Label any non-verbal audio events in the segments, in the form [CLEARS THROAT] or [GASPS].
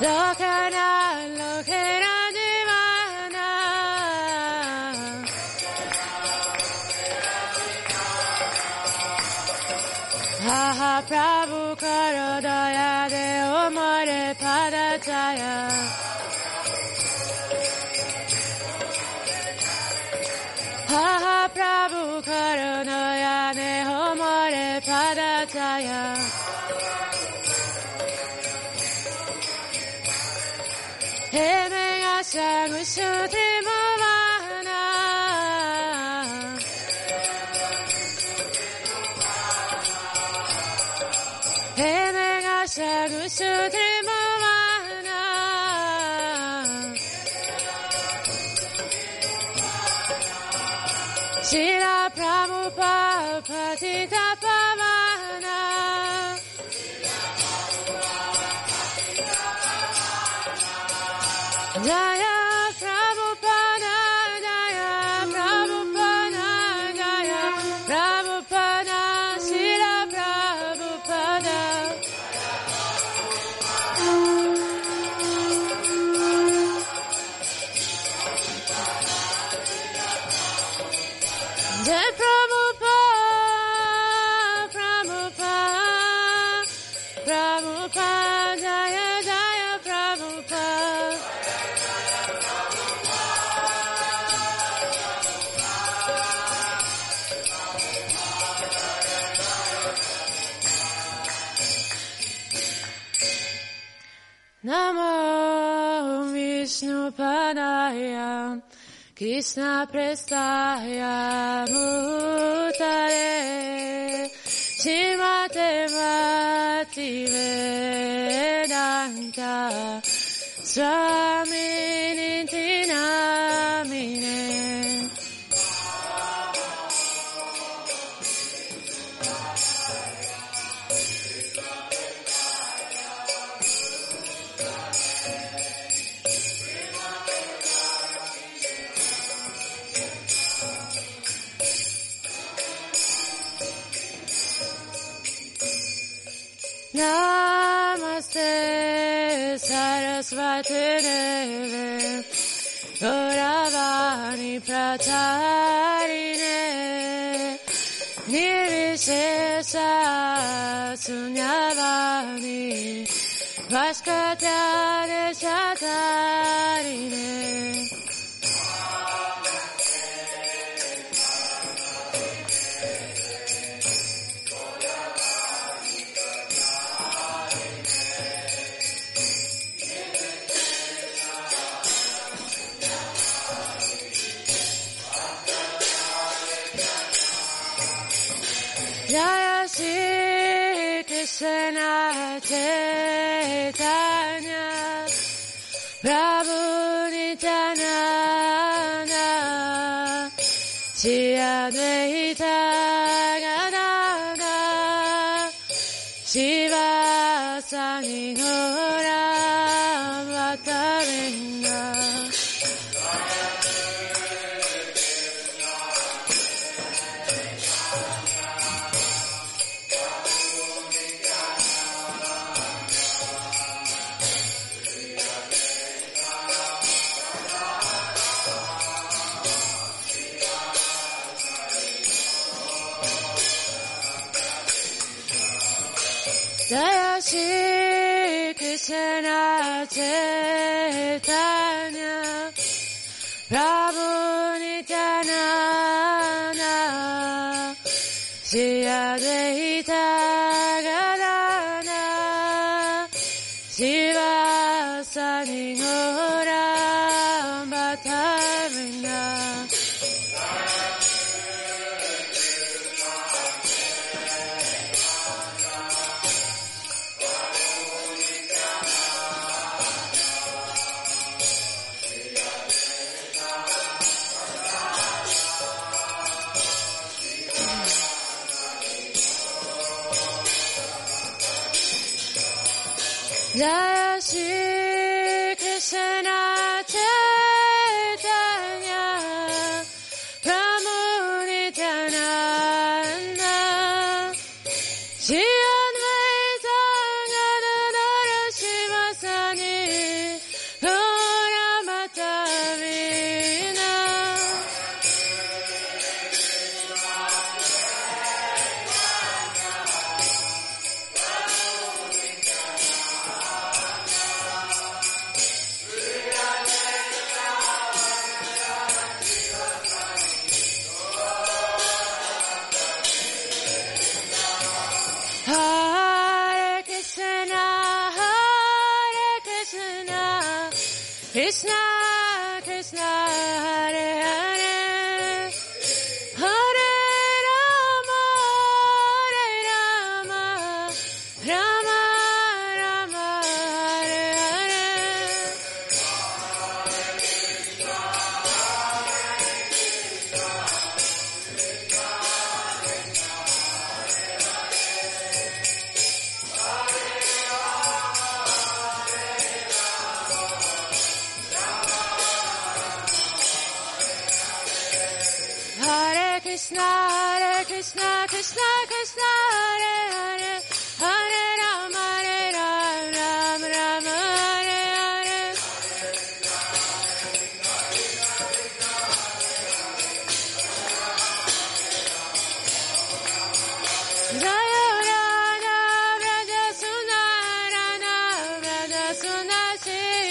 Lokana, Lokana Divana. Aha Prabhu Karo Daya De Omare Padachaya. Aha Prabhu Karo Daya De Omare Padachaya. to the Krishna Prestaya Mutare Shimate Bhakti Vedanta sognavi, vascate a desatarine. Chaitanya Prabhu Nityananda Shri 悲しい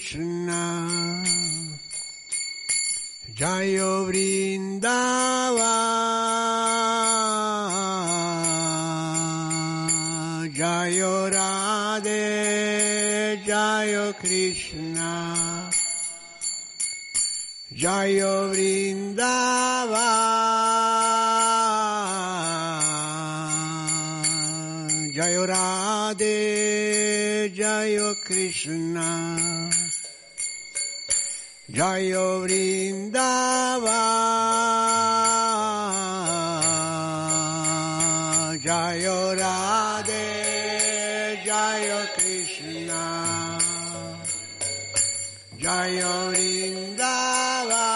Krishna. Jaya Vrindava Jaya Radhe Jaya Krishna. Jaya Vrindava Jaya Radhe Jaya Krishna Jaya Vrindava Jaya Radhe Jaya Krishna. Jaya Vrindava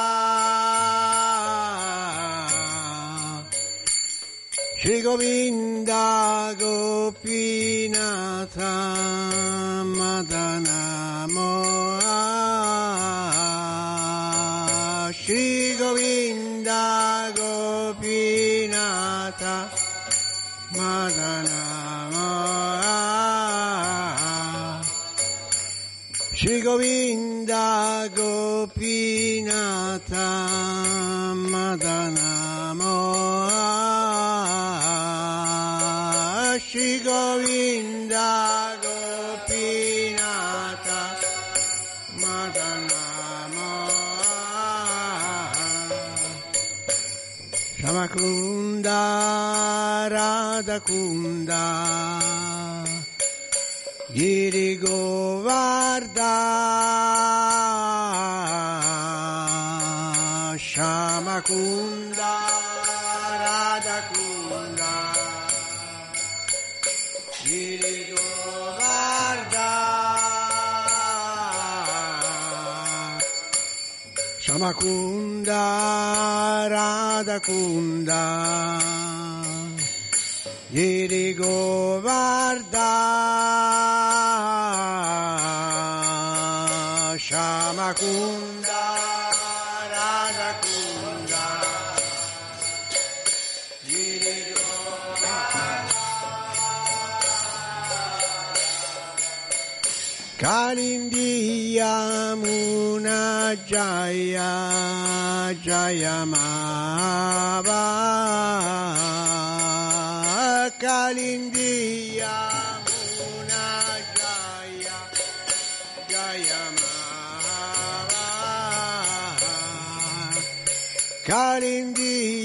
Shri Govinda Gopinatha Madana Moha Shri Govinda Gopinatha Madana Moha Shri Govinda Gopinatha Madana Moha Shamakunda Radhakunda Giri Govarda. Shamakunda Radhakunda. Giri Govarda. Shamakunda Radhakunda Giri Govarda Shamakunda Kalindiya Muna Jaya Jaya Kalindiya una gioia, gioia amava. Calindia.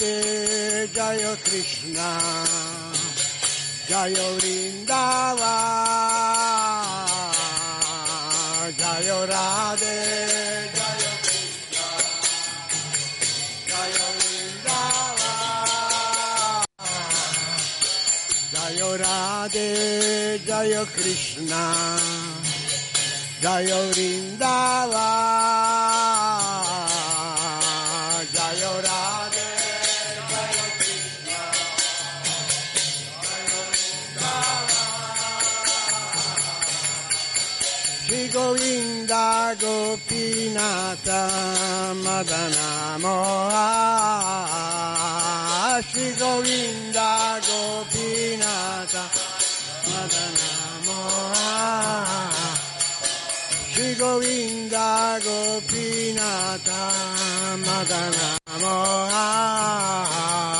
Radhe, Jayo Krishna, Jayo Vrindava, Jayo Radhe, Radhe, Jayo Krishna, Jayo Vrindava, Govinda Gopinata Madana Moha Shri Govinda Gopinata Madana Moha Shri Govinda Gopinata Madana Moha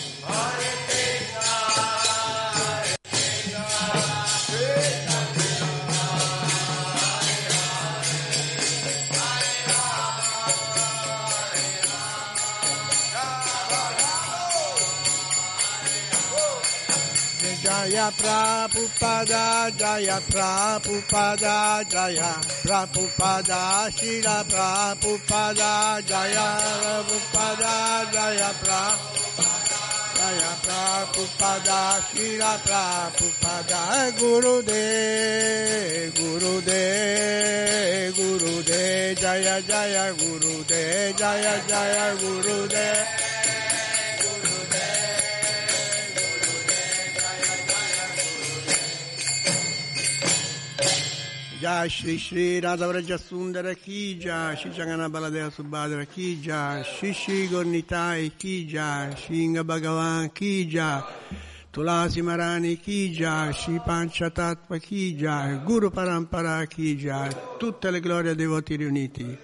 Jaya Prabhupada, Jaya Prabhupada, Jaya Prabhupada, Shila Prabhupada, Jaya Prabhupada, Jaya Prabhupada, Jaya Prabhupada, Shila Prabhupada, Guru De, Guru De, Guru De, Jaya Jaya Guru De, Jaya Jaya Guru De. Jai Shri Shri Radhavraja Sundara Ki Jai Shri Jagana Baladeva Subhadra Ki Jai Shri Shri Gornitai Ki Jai Shri Inga Bhagavan Ki Jai Tulasi Marani Ki Jai Shri Panchatattva Ki Jai Guru Parampara Ki Jai tutte le glorie dei voti riuniti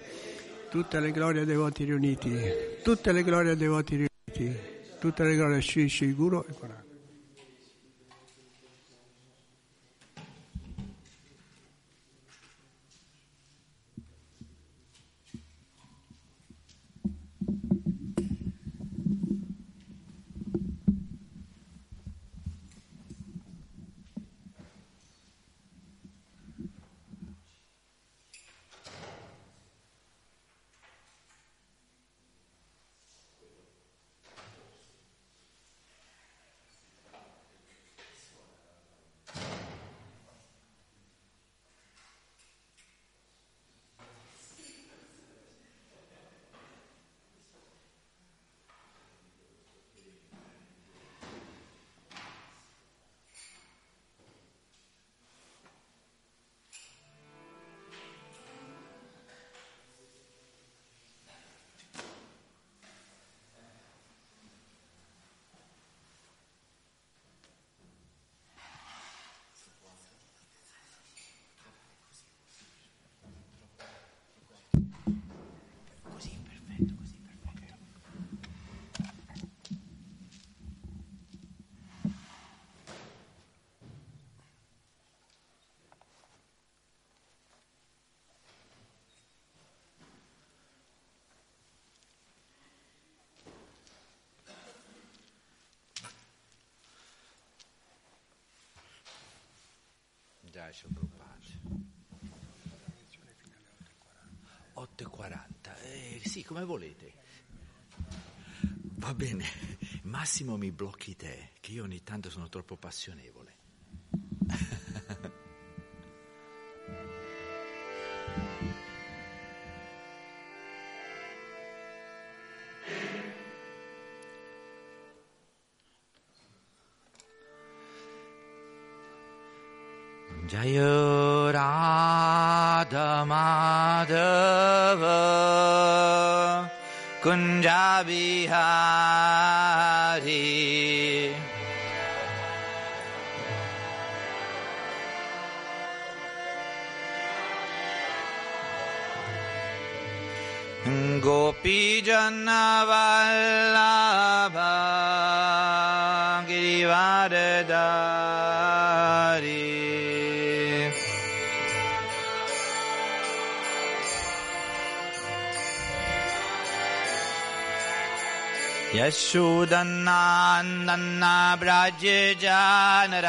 tutte le glorie dei voti riuniti tutte le glorie dei voti riuniti tutte le glorie Shri Shri Guru e Parana Prabhupada. 8.40. Eh, sì, come volete. Va bene, Massimo mi blocchi te, che io ogni tanto sono troppo passionevole. शूदन्नान्दन्ना व्राज्य जानराञ्जन्ना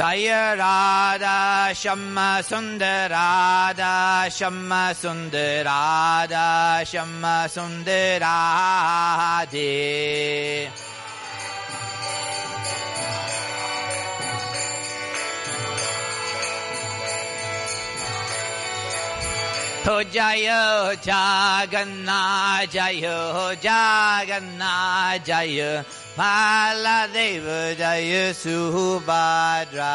जय राधा शम्म सुन्दराधा शम्म सुन्दराधा शम्म सुन्दराधे Sundarade To Jaya Jagannath Jaya Jagannath Jaya Maladeva Jaya Subhadra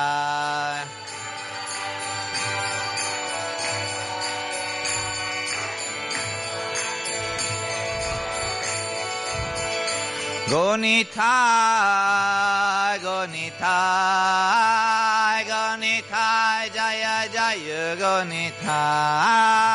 Gonita, Gonita, Gonita, Jaya Jaya Gonita.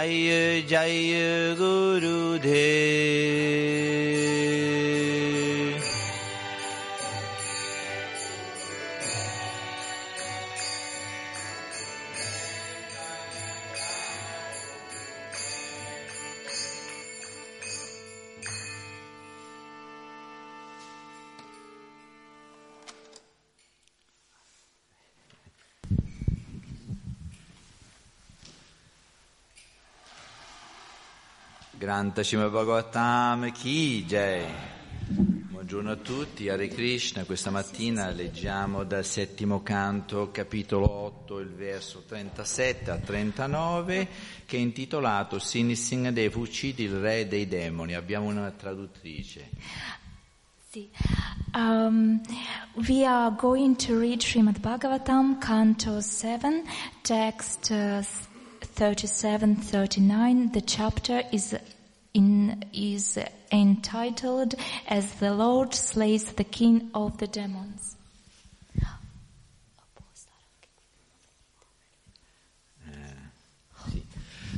जय जय गुरुदे Shima Bhagavatam Ki Jai. Buongiorno a tutti, Hare Krishna. Questa mattina leggiamo dal settimo canto, capitolo 8, il verso 37 a 39, che è intitolato Sinisingadev uccidi il re dei demoni. Abbiamo una traduttrice. Sì. Um, we are going to read Srimad Bhagavatam, Canto 7, text uh, 37-39. The chapter is in is entitled as the Lord slays the king of the demons. Sì.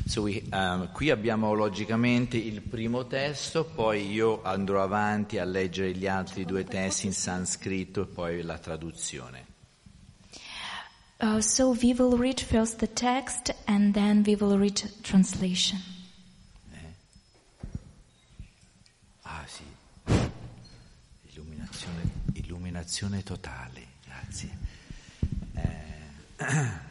So we- um, qui abbiamo logicamente il primo testo, poi io andrò avanti a leggere gli altri due testi in sanscrito e poi la traduzione. Uh, so we will read first the text and then we will read translation. Ah sì, illuminazione, illuminazione totale, grazie. Eh, [CLEARS THROAT]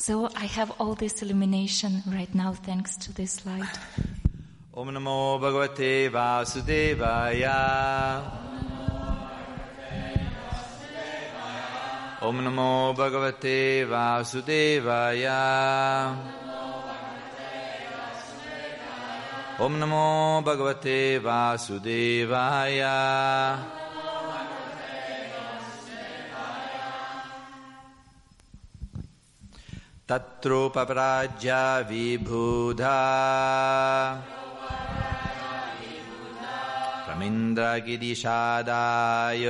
So I have all this illumination right now thanks to this light. Om Namo Bhagavate Vasudevaya. Om Namo Bhagavate Vasudevaya. Om Namo Bhagavate Vasudevaya. तत्रोपराज्या विभुधा। रमिन्द्रगिरिषादाय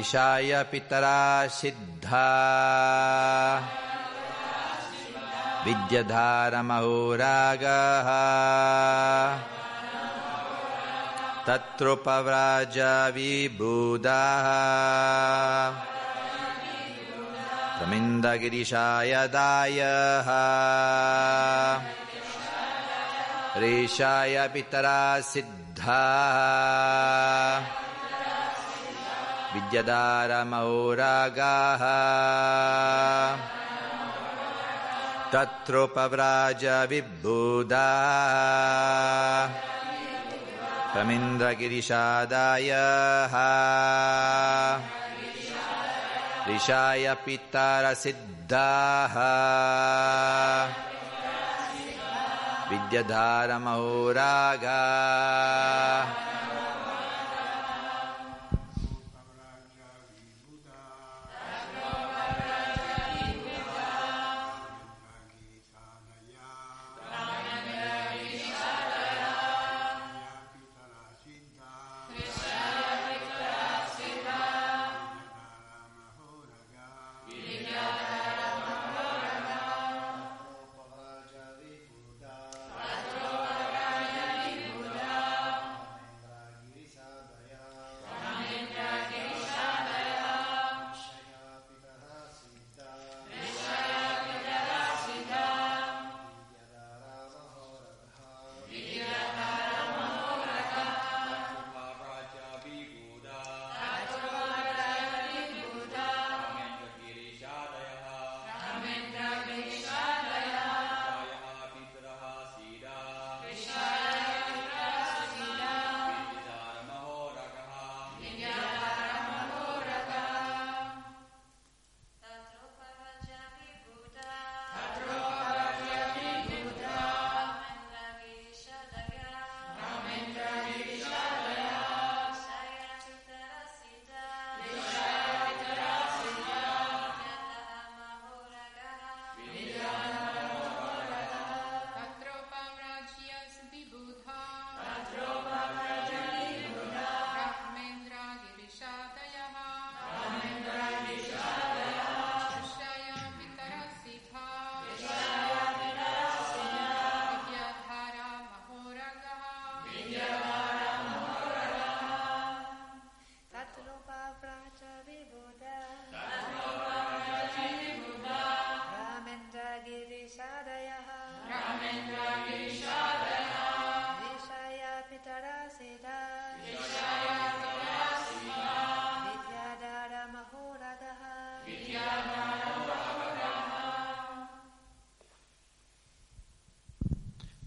ऋषाय पितरा सिद्धा। विद्यधारमहोरागः। तत्रोपव्राजा विबुधाः कमिन्द्रगिरिशायदाय रे रेषाय पितरा सिद्धा विद्यदारमौरागाः। रागाः तत्रोपव्राजविभूदा कमिन्द्रगिरिशादाय Mahoragaha Tatropavraja Vibhuda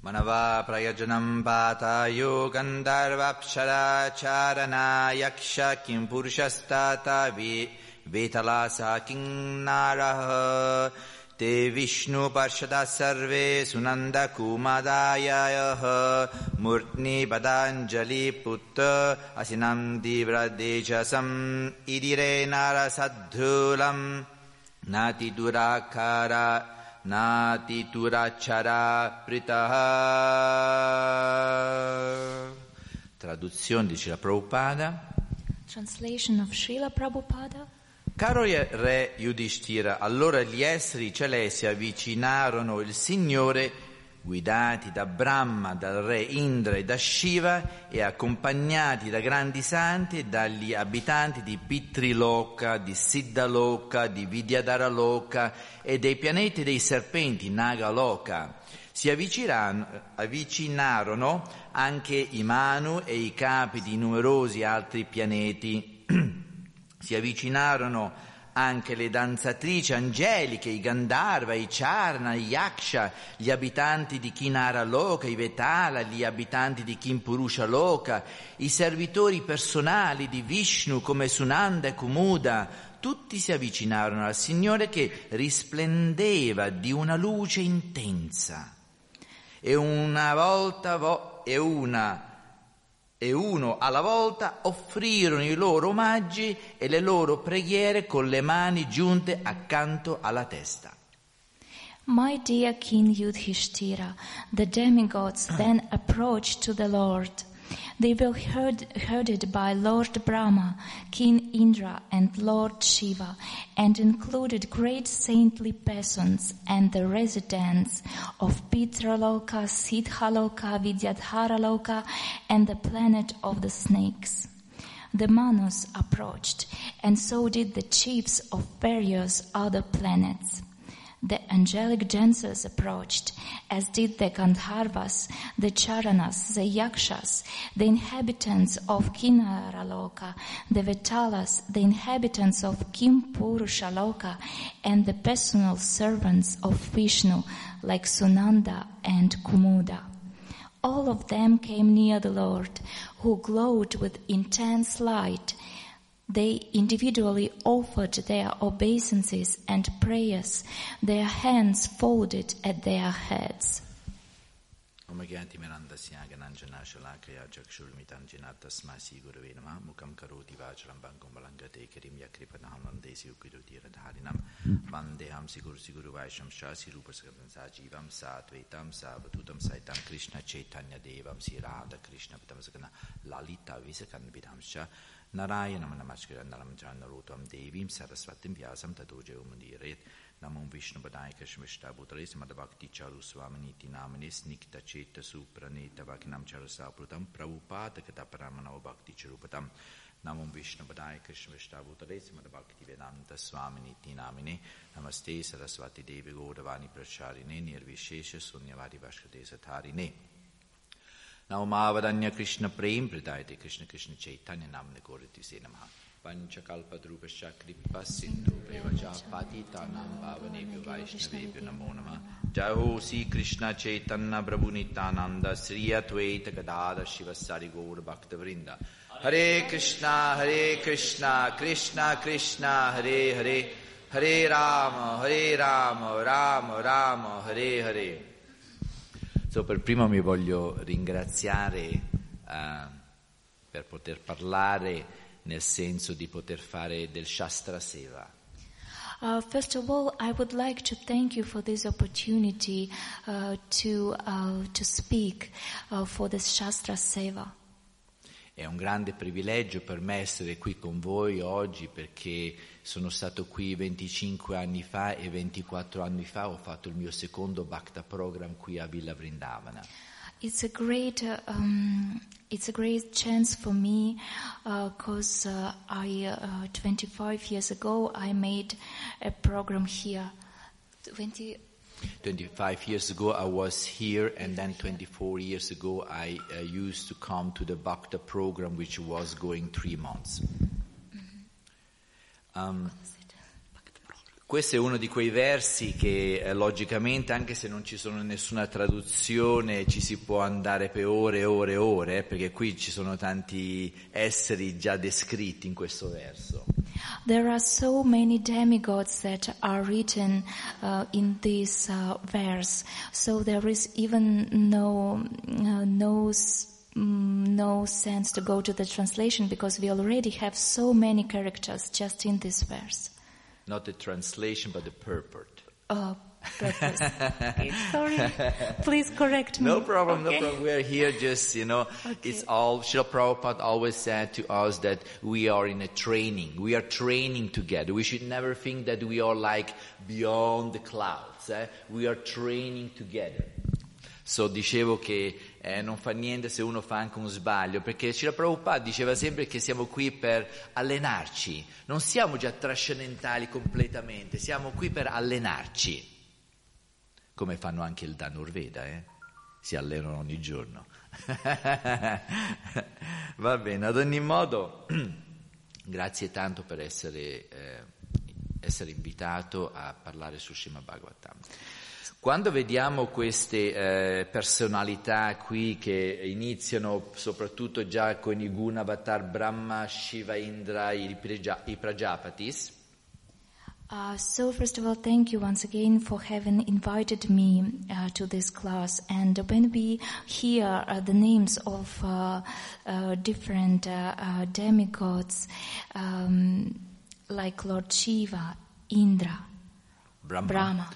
Manava prayajanam bhatayo gandharvapsharacharana yaksha kim purushastata vi vetalasa kim naraha te vishnu parshada sarve sunanda nati durakara nati turacciara pritaha. Traduzione di Srila Prabhupada. Translation of Srila Prabhupada. Caro re Yudhishthira, allora gli esseri celesti avvicinarono il Signore guidati da Brahma, dal re Indra e da Shiva e accompagnati da grandi santi e dagli abitanti di Pitriloka, di Siddhaloka, di Vidyadharaloka e dei pianeti dei serpenti Nagaloka. Si avvicinarono anche i Manu e i capi di numerosi altri pianeti. [CLEARS THROAT] si avvicinarono anche le danzatrici angeliche, i Gandharva, i Charna, i Yaksha, gli abitanti di Kinara Loka, i Vetala, gli abitanti di Kimpurusha Loka, i servitori personali di Vishnu come Sunanda e Kumuda, tutti si avvicinarono al Signore che risplendeva di una luce intensa. E una volta vo- e una e uno alla volta offrirono i loro omaggi e le loro preghiere con le mani giunte accanto alla testa. My dear King Yudhishthira, the demigods then approached to the Lord. They were heard, herded by Lord Brahma, King Indra, and Lord Shiva, and included great saintly persons and the residents of Pitraloka, Siddhaloka, Vidyadharaloka, and the planet of the snakes. The Manus approached, and so did the chiefs of various other planets. The angelic dancers approached, as did the Gandharvas, the Charanas, the Yakshas, the inhabitants of Kinaraloka, the Vetalas, the inhabitants of Kimpurushaloka, and the personal servants of Vishnu, like Sunanda and Kumuda. All of them came near the Lord, who glowed with intense light. They individually offered their obeisances and prayers, their hands folded at their heads. Om Gyanti Mirandasya Gananjana Shalakaya Jakshurmitan Jinatasma Sigurave Nama Mukam Karoti Vacharam Bankum Balangate Karim Yakripanam Vandesi Ukiroti Radharinam Vandeham Sigur Siguru Vaisham Shasi Rupaskatan Sajivam Satvetam Savatutam Saitam Krishna Chaitanya Devam Sirada Krishna Pitamasakana Lalita Visakan Vidhamsha Narayanam Namaskarandaram Janarutam Devim Sarasvatim Vyasam Tadoja Umundirayat Namo Vishnu Padaya Kashmishta Bhutare Samadhavakti Charu Swaminiti Namane Snikta Cheta Supraneta Vakinam Charasaprutam Prabhupada Kataparamana Bhakti Charupatam. Namo Vishnu Padaya Kashmishta Bhutare Samadhavakti Vedanta Swaminiti Namane Namaste Saraswati Devi Gaudavani Pracharine Nirvishesha Sunyavari Vashkade Satharine Namo Mahavadanya Krishna Prem Pradayate Krishna Krishna Chaitanya Namne Goriti Se Namaha पञ्चकल्पद्रूपश्च कृपसिन्धुभ्यः पतितानां पावनेभ्यो वैष्णवेभ्यो नमो नमः जय हो श्री कृष्ण चैतन्य प्रभु नित्यानंद श्री अद्वैत गदाधर शिव सारी गौर भक्त वृंद हरे कृष्णा हरे कृष्णा कृष्णा कृष्णा हरे हरे हरे राम हरे राम राम Ram hare hare So, per primo mi voglio ringraziare eh, per poter parlare nel senso di poter fare del Shastra Seva. Uh, first of all, I would like to thank you for this opportunity uh, to uh, to speak uh, for this Shastra Seva. È un grande privilegio per me essere qui con voi oggi perché sono stato qui 25 anni fa e 24 anni fa ho fatto il mio secondo Bhakta program qui a Villa Vrindavana. It's a great uh, um, it's a great chance for me because uh, I uh, 25 years ago I made a program here. 20, 25 years ago I was here and then 24 years ago I uh, used to come to the Bhakta program which was going three months. Um, Questo è uno di quei versi che eh, logicamente, anche se non ci sono nessuna traduzione, ci si può andare per ore e ore e ore, perché qui ci sono tanti esseri già descritti in questo verso. There are so many demigods that are written uh, in this uh, verse, so there is even no uh, no mm, no sense to go to the translation because we already have so many characters just in this verse. Not the translation, but the purport. Uh, purpose. [LAUGHS] okay, sorry, please correct me. No problem, Okay. no problem. We are here just, you know, Okay. it's all, Srila Prabhupada always said to us that we are in a training. We are training together. We should never think that we are like beyond the clouds. Eh? We are training together. So dicevo che eh, non fa niente se uno fa anche un sbaglio, perché Srila Prabhupada diceva sempre che siamo qui per allenarci, non siamo già trascendentali completamente, siamo qui per allenarci, come fanno anche il Danurveda, eh? si allenano ogni giorno. [LAUGHS] Va bene, ad ogni modo, [CLEARS THROAT] grazie tanto per essere, eh, essere invitato a parlare su Shima Bhagavatam. Quando vediamo queste eh, personalità qui che iniziano soprattutto già con i Gunavatar, Brahma, Shiva, Indra, i, Praja- i Prajapatis, Uh, so first of all, thank you once again for having invited me uh, to this class. And when we hear uh, the names of uh, uh, different uh, uh, demigods, um, like Lord Shiva, Indra, Brahma, Brahma,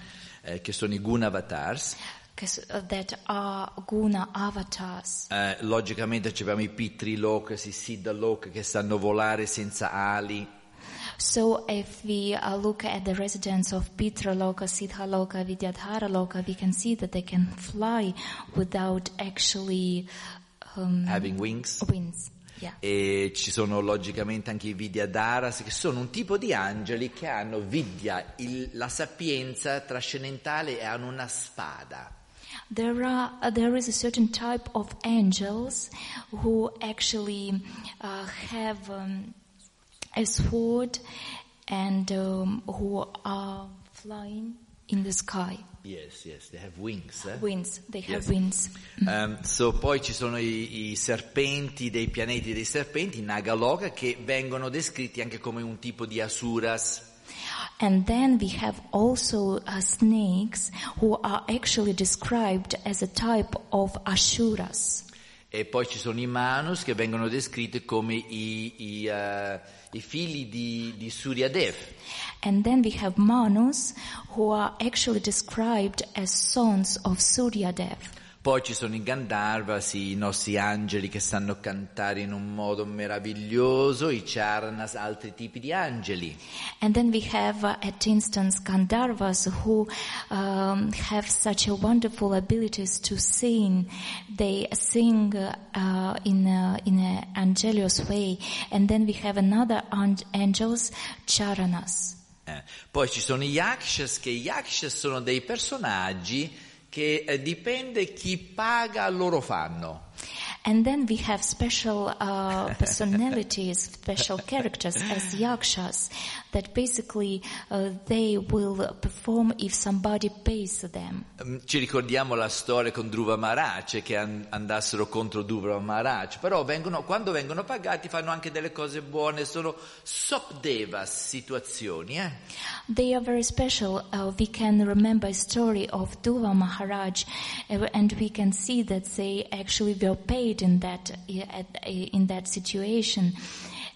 eh, che sono i Gunavatars, 'cause, uh, that are guna avatars. eh, logicamente abbiamo i i che sanno volare senza ali, So if we uh, look at the residents of Pitra Loka, Siddha Loka, Vidyadhara Loka, we can see that they can fly without actually um, having wings. wings. Yeah. E ci sono logicamente anche i Vidyadharas, che sono un tipo di angeli che hanno Vidya, il- la sapienza trascendentale e hanno una spada. There are uh, there is a certain type of angels who actually uh, have um, a sword and um, who are flying in the sky. Yes, yes, they have wings. eh? Wings. They have Yes. wings. Um, so, poi ci sono i, i serpenti dei pianeti dei serpenti, Nagaloka, che vengono descritti anche come un tipo di asuras. And then we have also uh, snakes who are actually described as a type of Ashuras. E poi ci sono i Manus che vengono descritti come i, i, eh, i figli di, di Suryadev. And then we have Manus who are actually described as sons of Suryadev. Poi ci sono i Gandharvas, i nostri angeli che sanno cantare in un modo meraviglioso, i Charnas, altri tipi di angeli. And then we have, uh, at instance, Gandharvas who um, have such a wonderful abilities to sing. They sing uh, in a, in an angelious way. And then we have another an- angels, Charanas. Eh, Poi ci sono i Yakshas, che i Yakshas sono dei personaggi che eh, dipende chi paga loro fanno. And then we have special uh, [LAUGHS] personalities, special characters as yakshas that basically uh, they will perform if somebody pays them. Mm, Ci ricordiamo la storia con Dhruva Maharaj, che an- andassero contro Dhruva Maharaj, però vengono- quando vengono pagati fanno anche delle cose buone, sono sopdevas situazioni. Eh? They are very special. Uh, we can remember a story of Duva Maharaj, uh, and we can see that they actually were paid in that in that situation,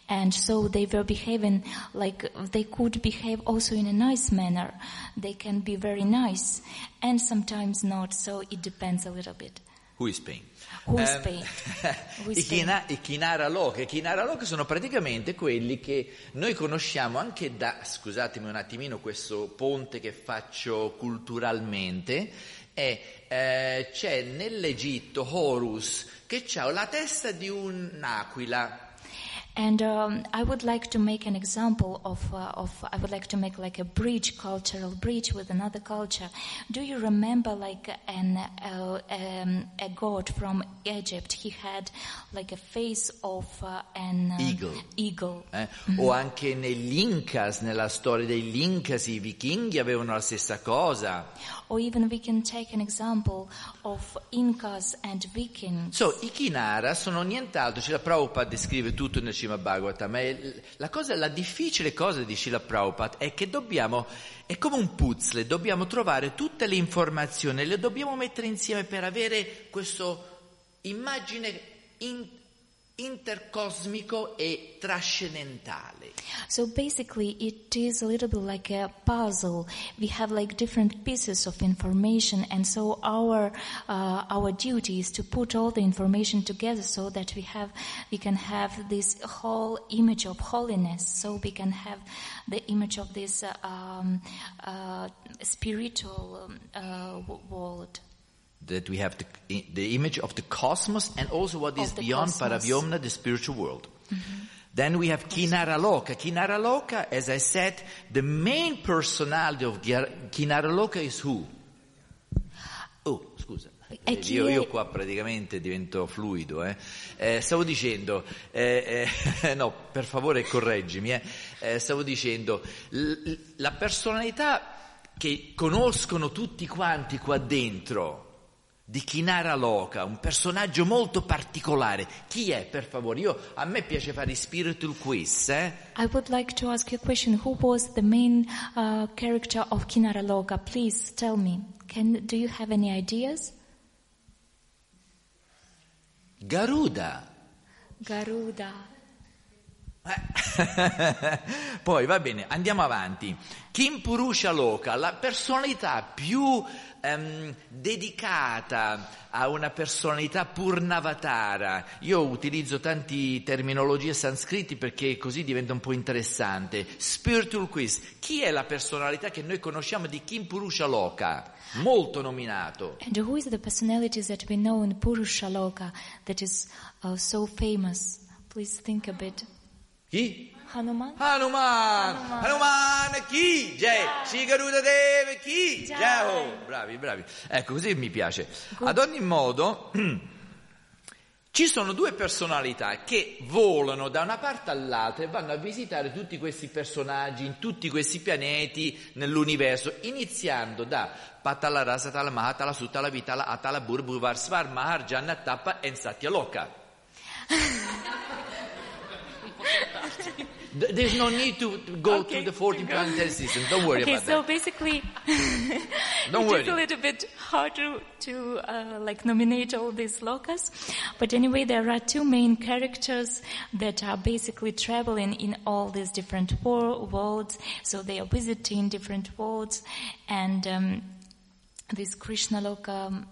and so they were behaving like they could behave also in a nice manner. They can be very nice, and sometimes not. So it depends a little bit. Who is paying? Who is Ehm, paying? [LAUGHS] Who is paying? I Kinara Loka. I Kinara Loka sono praticamente quelli che noi conosciamo anche da, scusatemi un attimino questo ponte che faccio culturalmente, è, eh, c'è nell'Egitto Horus che ha la testa di un'aquila. And um, I would like to make an example of, uh, of, I would like to make like a bridge, cultural bridge with another culture. Do you remember like an, uh, um, a god from Egypt? He had like a face of uh, an um, Eagle. eagle. eh? O anche negli Incas, nella storia degli Incas, i vichinghi avevano la stessa cosa. Or even we can take an example of Incas and Vikings. So, i Kinara sono nient'altro, Srila Prabhupada descrive tutto nel Srimad Bhagavatam, ma la, cosa, la difficile cosa di Srila Prabhupada è che dobbiamo, è come un puzzle, dobbiamo trovare tutte le informazioni, le dobbiamo mettere insieme per avere questo immagine in- intercosmico e trascendentale. So basically, it is a little bit like a puzzle. We have like different pieces of information, and so our uh, our duty is to put all the information together so that we have we can have this whole image of holiness. So we can have the image of this uh, um, uh, spiritual um, uh, world. That we have the, the image of the cosmos and also what is Of the beyond cosmos. Paravyomna, the spiritual world. Then we have Kinara Loka. Kinara Loka, as I said, the main personality of Gyar- Kinara Loka is who? Oh, scusa. Io, io qua praticamente divento fluido. Eh. Eh, stavo dicendo, eh, eh, [LAUGHS] no, per favore correggimi, eh. Eh, stavo dicendo, l- la personalità che conoscono tutti quanti qua dentro di Kinara Loka, un personaggio molto particolare. Chi è, per favore? Io, a me piace fare i spiritual quiz, eh? I would like to ask you a question. Who was the main uh, character of Kinara Loka? Please tell me. Can do you have any ideas? Garuda. Garuda. Eh. [LAUGHS] Poi va bene, andiamo avanti. Kim Purusha Loka, la personalità più ehm, dedicata a una personalità purnavatara. Io utilizzo tanti terminologie sanscriti perché così diventa un po' interessante. Spiritual quiz. Chi è la personalità che noi conosciamo di Kim Purusha Loka? Molto nominato. And who is the personality that we know in Purusha Loka that is uh, so famous? Please think a bit. Chi? Hanuman? Hanuman! Hanuman chi? Jai! Shri Garuda Deva chi? Jai. Jai! Bravi, bravi. Ecco, così mi piace. Ad ogni modo, [CLEARS THROAT] ci sono due personalità che volano da una parte all'altra e vanno a visitare tutti questi personaggi in tutti questi pianeti nell'universo, iniziando da Patala Rasatala Mahatala Sutala Vitala Atala Burbuvar Svar Mahar Janna Tappa e Satya Loka. Th- [LAUGHS] There's no need to to go Okay, to the 14 to go. planetary system. Don't worry Okay, about so that. basically, [LAUGHS] Don't it worry. is a little bit hard to, to uh, like nominate all these locas. But anyway, there are two main characters that are basically traveling in all these different wor- worlds. So they are visiting different worlds, and um, this Krishna loka,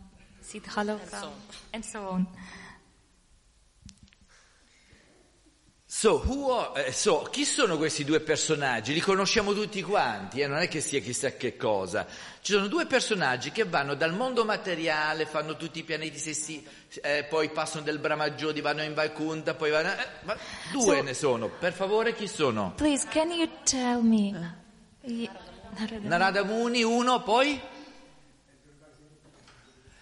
Siddha loka, and so on. So, who are- eh, so, chi sono questi due personaggi? Li conosciamo tutti quanti, eh, non è che sia chissà che cosa. Ci sono due personaggi che vanno dal mondo materiale, fanno tutti i pianeti sessi, eh, poi passano del Brahmajodi, vanno in Vaikunta, poi vanno... eh, ma due So- ne sono, per favore chi sono? Please, can you tell me? Ye- Narada. Muni, uno, poi?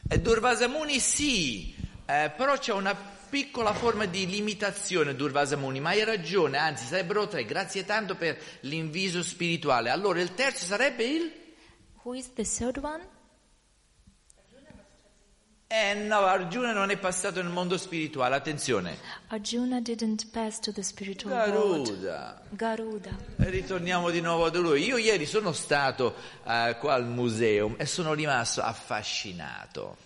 E Durvasa Muni sì, eh, però c'è una piccola forma di limitazione Durvasa Muni, ma hai ragione, anzi sarebbero tre, grazie tanto per l'inviso spirituale. Allora il terzo sarebbe il? Who is the third one? Eh no, Arjuna non è passato nel mondo spirituale, attenzione. Arjuna didn't pass to the spiritual world. Garuda. Garuda. E ritorniamo di nuovo da lui. Io ieri sono stato eh, qua al museum e sono rimasto affascinato.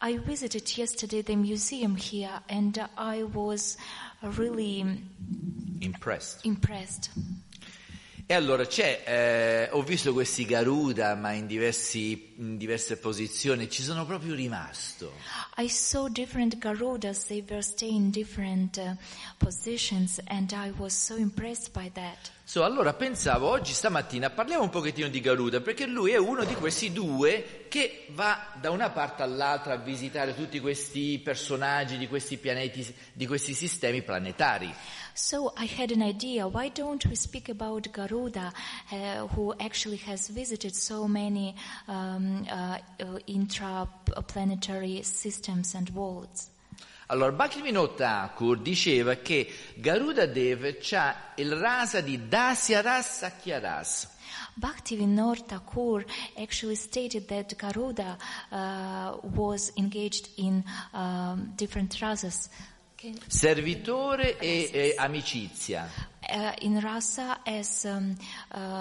I visited yesterday the museum here and I was really Impressed. impressed. E allora c'è, eh, ho visto questi Garuda, ma in diversi in diverse posizioni, ci sono proprio rimasto. I saw different Garudas, they were staying in different uh, positions, and I was so impressed by that. So, allora pensavo oggi stamattina parliamo un pochettino di Garuda perché lui è uno di questi due che va da una parte all'altra a visitare tutti questi personaggi di questi pianeti, di questi sistemi planetari. So I had an idea, why don't we speak about Garuda, uh, who actually has visited so many um, uh, intraplanetary systems and worlds? Allora, Bhaktivinoda Thakur diceva che Garuda Dev ha il rasa di Dasya Ras Sakyaras. Bhaktivinoda Thakur actually stated that Garuda uh, was engaged in um, different rasas. Servitore e, e amicizia. uh, in rasa as um,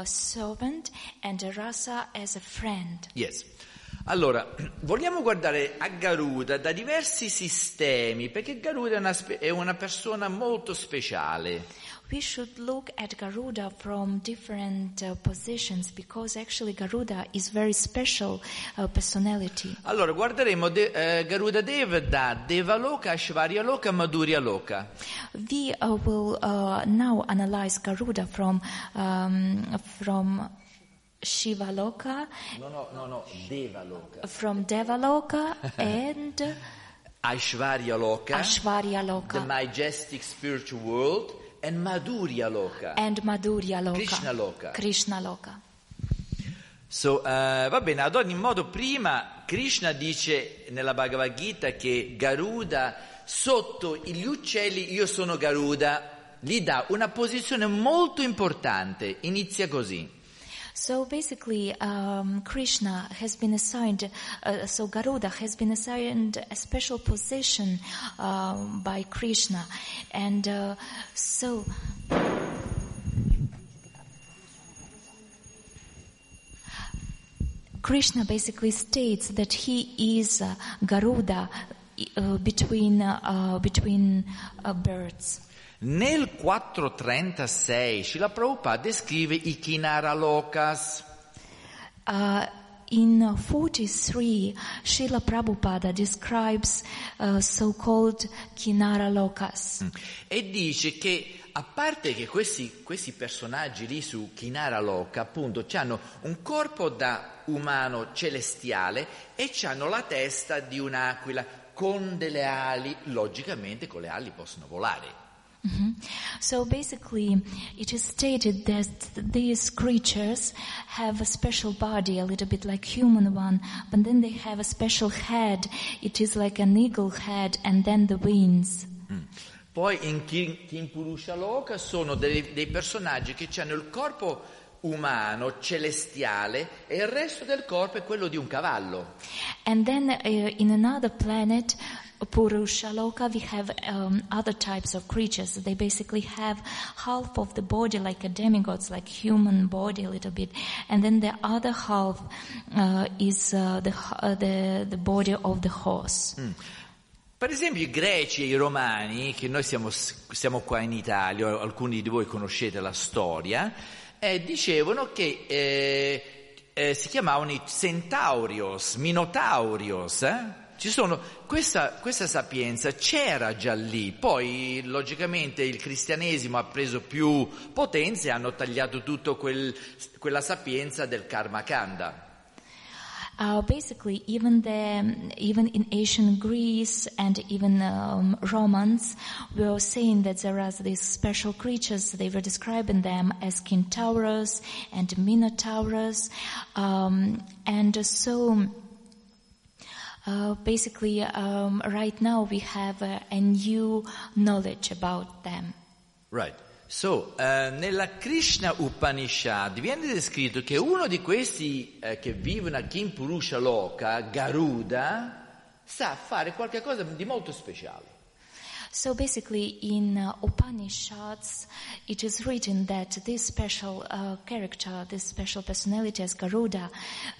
servant and rasa as a friend. Yes. Allora, [CLEARS THROAT] vogliamo guardare a Garuda da diversi sistemi, perché Garuda è una, spe- è una persona molto speciale. We should look at Garuda from different uh, positions because actually Garuda is very special uh, personality. Allora, guarderemo de- eh, Garuda Dev da Devaloka, Ashvarya Loka, Madhurya Loka. We uh, will uh, now analyze Garuda from um, from Shiva Loka, No, no, no, no, Devaloka. from Devaloka, and [LAUGHS] Ashvarya Loka, Ashvarya the Loka, majestic spiritual world, and Madhurya Loka. and Madhurya Loka. Krishna Loka. Krishna Loka. So, eh, va bene, ad ogni modo prima Krishna dice nella Bhagavad Gita che Garuda sotto gli uccelli io sono Garuda, gli dà una posizione molto importante, inizia così. So basically, um, Krishna has been assigned, uh, so Garuda has been assigned a special position um, by Krishna. And uh, so, Krishna basically states that he is uh, Garuda uh, between, uh, between birds. Nel 436 Srila Prabhupada descrive i Kinara Lokas. Uh, in 43, Srila Prabhupada describes uh, so-called Kinara Lokas. E dice che a parte che questi, questi personaggi lì su Kinara Loka appunto hanno un corpo da umano celestiale e hanno la testa di un'aquila con delle ali, logicamente con le ali possono volare. Mhm. So basically, it is stated that these creatures have a special body, a little bit like human one, but then they have a special head. It is like an eagle head, and then the wings. Poi in Kim, Kim Purusha Loka sono dei, dei personaggi che hanno il corpo umano, celestiale, e il resto del corpo è quello di un cavallo. And then uh, in another planet, Purushaloka, we have um, other types of creatures. They basically have half of the body like a demigods, like human body a little bit, and then the other half uh, is uh, the, uh, the the body of the horse. Per esempio i greci e i romani, che noi siamo, siamo qua in Italia, alcuni di voi conoscete la storia, eh, dicevano che eh, eh, si chiamavano i centaurios, minotaurios. Sono, questa, questa sapienza c'era già lì, poi logicamente il cristianesimo ha preso più potenza e hanno tagliato tutta quella sapienza del karma kanda. Uh, basically, even the even in ancient Greece and even um, Romans were saying that there are these special creatures. They were describing them as Kentauros and Minotaurus, um, and so. Uh, basically, um, right now we have uh, a new knowledge about them. Right. So, eh, nella Krishna Upanishad viene descritto che uno di questi eh, che vivono a Kimpurusha Loka, Garuda, sa fare qualcosa di molto speciale. So basically, in uh, Upanishads, it is written that this special uh, character, this special personality as Garuda,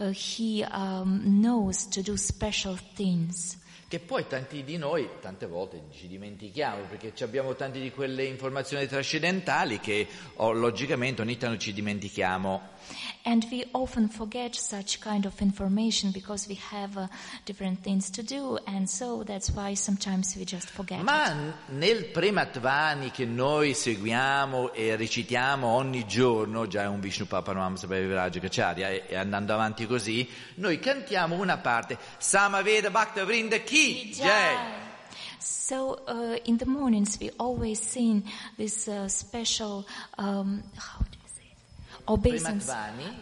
uh, he um, knows to do special things. che poi tanti di noi tante volte ci dimentichiamo perché abbiamo tante di quelle informazioni trascendentali che oh, logicamente ogni tanto ci dimentichiamo. And we often forget such kind of information because we have uh, different things to do, and so that's why sometimes we just forget. it. Ma n- nel Prematvani che noi seguiamo e recitiamo ogni giorno, già è un Vishnu Papanam Sabhaviraj Kacharya, e, e andando avanti così, noi cantiamo una parte, Samaveda Bhakta Vrinda Ki Jai. So uh, in the mornings we always sing this uh, special, um, how do you say it? Obeisance.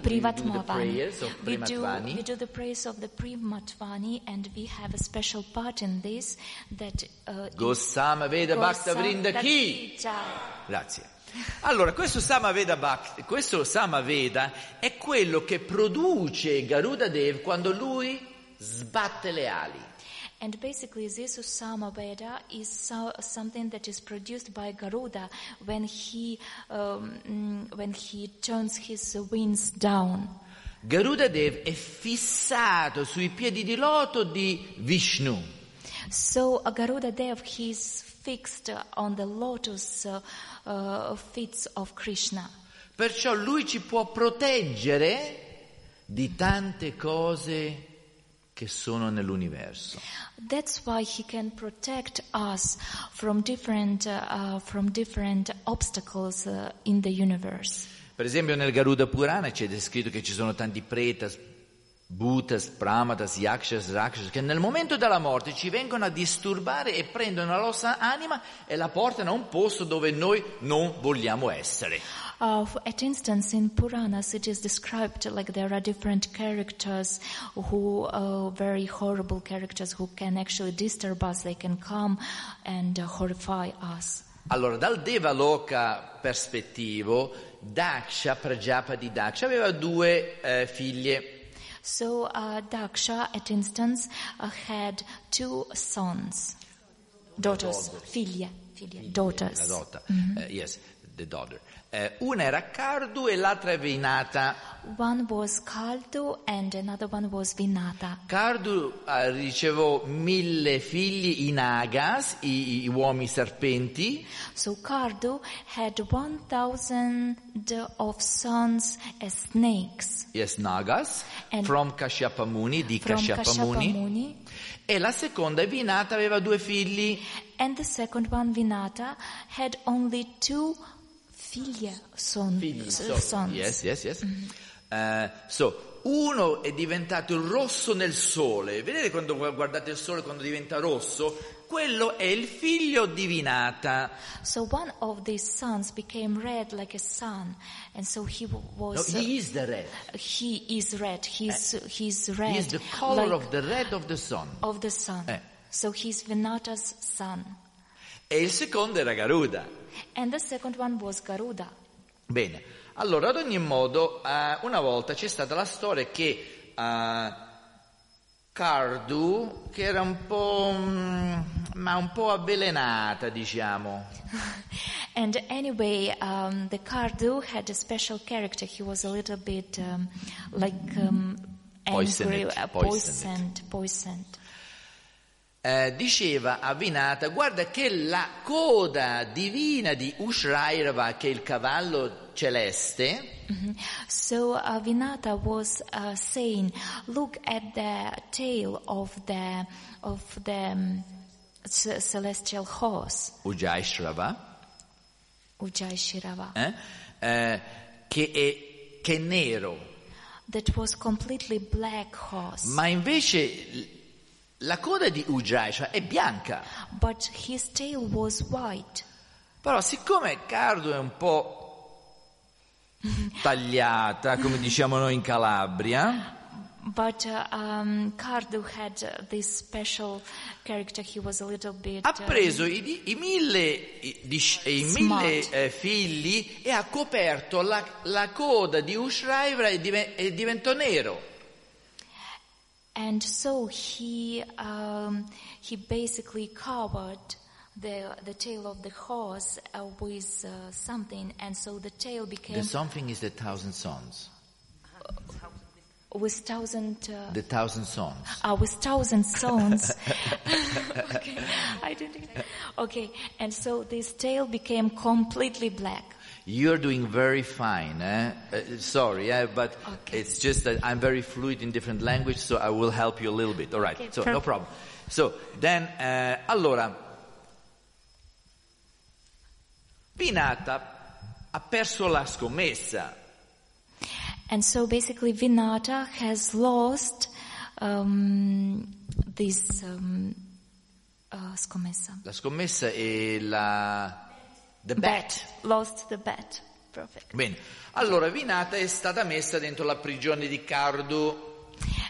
Primatvani. We do We do, the prayers of the Primatvani and we have a special part in this that uh, Gosama Veda Bhakta Gosam- Vrinda Ki. Jai. Grazie. Allora, questo Samaveda, Bhakti, questo Samaveda è quello che produce Garuda Dev quando lui sbatte le ali. And basically, this Usama Veda is so, something that is produced by Garuda when he um, mm, when he turns his wings down. Garuda Dev è fissato sui piedi di loto di Vishnu. So uh, Garuda Dev he is fixed on the lotus uh, uh, feet of Krishna. Perciò lui ci può proteggere di tante cose che sono nell'universo. That's why he can protect us from different uh, uh, from different obstacles uh, in the universe. Per esempio nel Garuda Purana c'è descritto che ci sono tanti pretas, bhutas, pramatas, yakshas, rakshas che nel momento della morte ci vengono a disturbare e prendono la nostra anima e la portano a un posto dove noi non vogliamo essere. Uh, f- at instance, in Puranas, it is described like there are different characters who, uh, very horrible characters who can actually disturb us. They can come and uh, horrify us. Allora, dal Devaloka perspettivo, Daksha, Prajapati Daksha, aveva due eh, figlie. So uh, Daksha, at instance, uh, had two sons, daughters, figlie, figlie, La daughters. dota. Eh, yes, the daughter. Eh, una era Kardu e l'altra è Vinata. One was Kaldu and another one was Vinata. Kardu eh, ricevò mille figli i Nagas, i, i uomini serpenti, So Kardu had 1,000 of sons as snakes. yes, Nagas, And- from Kashyapa Muni, di from Kashyapa. Muni. E la seconda, Vinata, aveva due figli, And the second one, Vinata, had only two figlia son, figli s- so- sons. yes, yes, yes. Eh, so, uno è diventato rosso nel sole. Vedete quando guardate il sole quando diventa rosso? Quello è il figlio di Vinata. So one of these sons became red like a sun, and so he w- No, was. he is the red. he is red. He's he's red. He is the color like of the red of the sun. of the sun. Eh. So he's Vinata's son, E il secondo era Garuda. And the second one was Garuda. Bene, allora ad ogni modo, eh, una volta c'è stata la storia che eh, Cardu, che era un po', mm, ma un po' avvelenata, diciamo, [LAUGHS] And anyway, um, the Kardu had a special character. He was a little bit um, like um, Poisoned, angry, uh, poisoned. poisoned, poisoned. Eh, diceva a Vinata, guarda che la coda divina di Ushrairava, che è il cavallo celeste, Mhm. So uh, Vinata was uh, saying, "Look at the tail of the of the um, ce- celestial horse, Ujaishrava, Ujjayi Shirava, eh, eh, che, è, che è nero, that was completely black horse, ma invece la coda di Ujaishrava è bianca. but his tail was white." Però siccome Cardo è un po' [LAUGHS] tagliata, come diciamo noi in Calabria, But uh, um, Kardu had uh, this special character. He was a little bit. ha uh, preso i, i mille, i, di- i mille eh, figli e ha coperto la, la coda di Ushraivra e, dive- e diventò nero. And so he um, he basically covered the the tail of the horse uh, with uh, something, and so the tail became The something is the thousand sons. with thousand uh, The Thousand Songs. uh, with thousand songs. [LAUGHS] okay, I didn't. Okay, and so this tail became completely black. You're doing very fine, eh? Uh, sorry, eh? but Okay. it's just that I'm very fluid in different language, so I will help you a little bit. All right, Okay, so no problem. So then, eh, allora, Pinata ha perso la scommessa. And so basically, Vinata has lost um, this um, uh, scommessa. La scommessa è la the bet. Lost the bet. Perfect. Bene, allora Vinata è stata messa dentro la prigione di Cardu.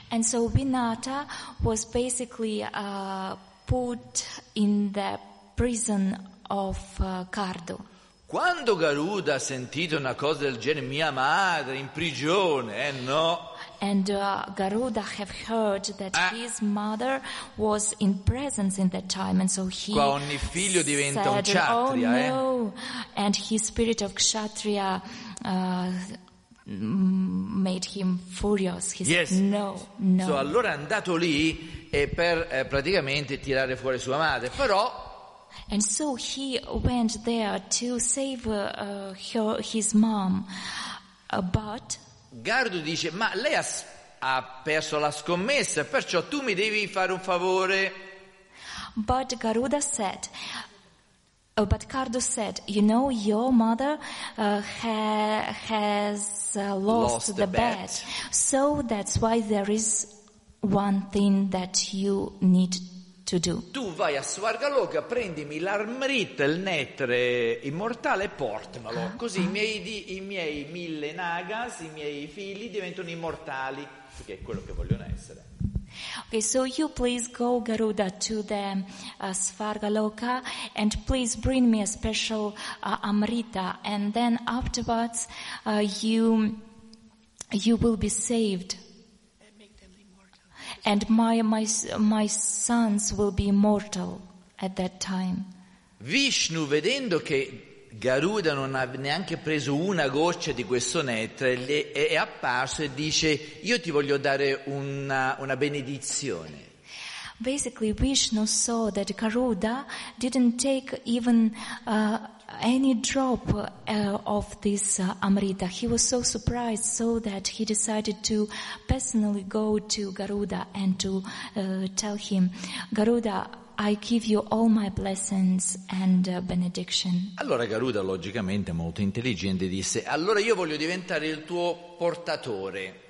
And so Vinata was basically uh, put in the prison of uh, Kardu. Quando Garuda ha sentito una cosa del genere, mia madre in prigione, eh no, And uh, Garuda have heard that Ah. his mother was in presence in that time, and so he Qua ogni figlio diventa un said, kshatriya, "Oh eh." no!" And his spirit of kshatriya uh, made him furious. He Yes. said, "No, no." So, allora è andato lì e per eh, praticamente tirare fuori sua madre, però And so he went there to save uh, her, his mom, uh, but Gardu dice, ma lei ha, ha perso la scommessa, perciò tu mi devi fare un favore. But Garuda said, uh, but Kardu said, you know, your mother uh, ha- has uh, lost, Lost the the bet. bet. So that's why there is one thing that you need to do. Tu vai a Svargaloka, prendimi l'armrita, il netre immortale e portamelo. Così i miei, i miei mille nagas, i miei figli diventano immortali, perché è quello che vogliono essere. Okay, so you please go, Garuda, to the uh, Svargaloka and please bring me a special uh, Amrita and then afterwards uh, you, you will be saved. And my, my, my sons will be immortal at that time. Vishnu, vedendo che Garuda non ha neanche preso una goccia di questo nettare, è apparso e dice, io ti voglio dare una, una benedizione. Basically, Vishnu saw that Garuda didn't take even uh, any drop uh, of this uh, Amrita. He was so surprised, so that he decided to personally go to Garuda and to uh, tell him, Garuda, I give you all my blessings and uh, benediction. Allora Garuda, logicamente molto intelligente, disse, allora io voglio diventare il tuo portatore.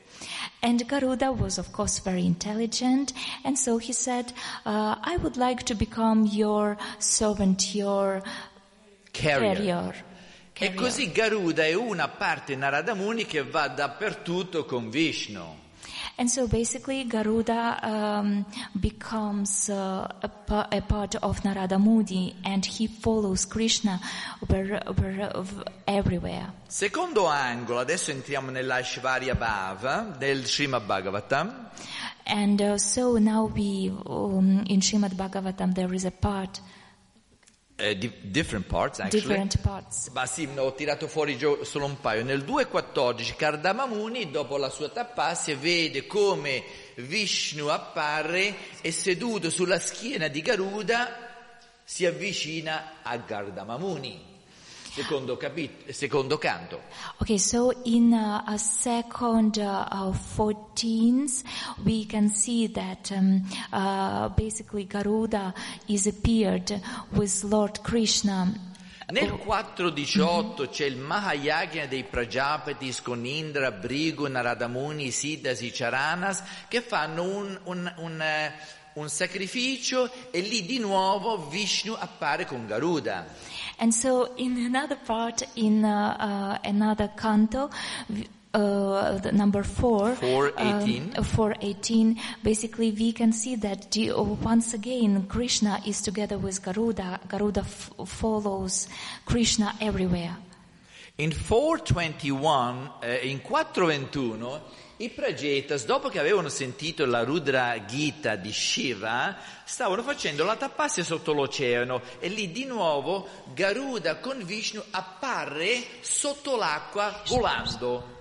And Garuda was, of course, very intelligent, and so he said, uh, I would like to become your servant, your Carrier. carrier. E così Garuda è una parte Narada Muni che va dappertutto con Vishnu. And so basically Garuda um, becomes uh, a, a part of Narada Muni and he follows Krishna where, where, everywhere. Secondo angolo, adesso entriamo nell'Aishvarya Bhava del Srimad Bhagavatam. And uh, so now we, um, in Srimad Bhagavatam there is a part, eh, di- different parts actually. different parts. Ma sì, ho tirato fuori gio- solo un paio. Nel 2.14 Kardamamuni, dopo la sua tappassia, vede come Vishnu appare e seduto sulla schiena di Garuda si avvicina a Gardamamuni. Secondo, capit- secondo canto. Okay, so in uh, a second uh, uh, 14th, we can see that um, uh, basically Garuda is appeared with Lord Krishna. Nel 4.18 c'è il Mahayagna dei Prajapatis con Indra, Brigu, Naradamuni, Siddhas, Charanas che fanno un, un- un, eh, un sacrificio e lì di nuovo Vishnu appare con Garuda. And so in another part, in uh, uh, another canto, uh, number four, 4:18. um, 4:18, basically we can see that the, once again Krishna is together with Garuda. Garuda f- follows Krishna everywhere. In 4.21, eh, in 4.21, i Prajetas, dopo che avevano sentito la Rudra Gita di Shiva, stavano facendo la tappassia sotto l'oceano e lì di nuovo Garuda con Vishnu appare sotto l'acqua volando.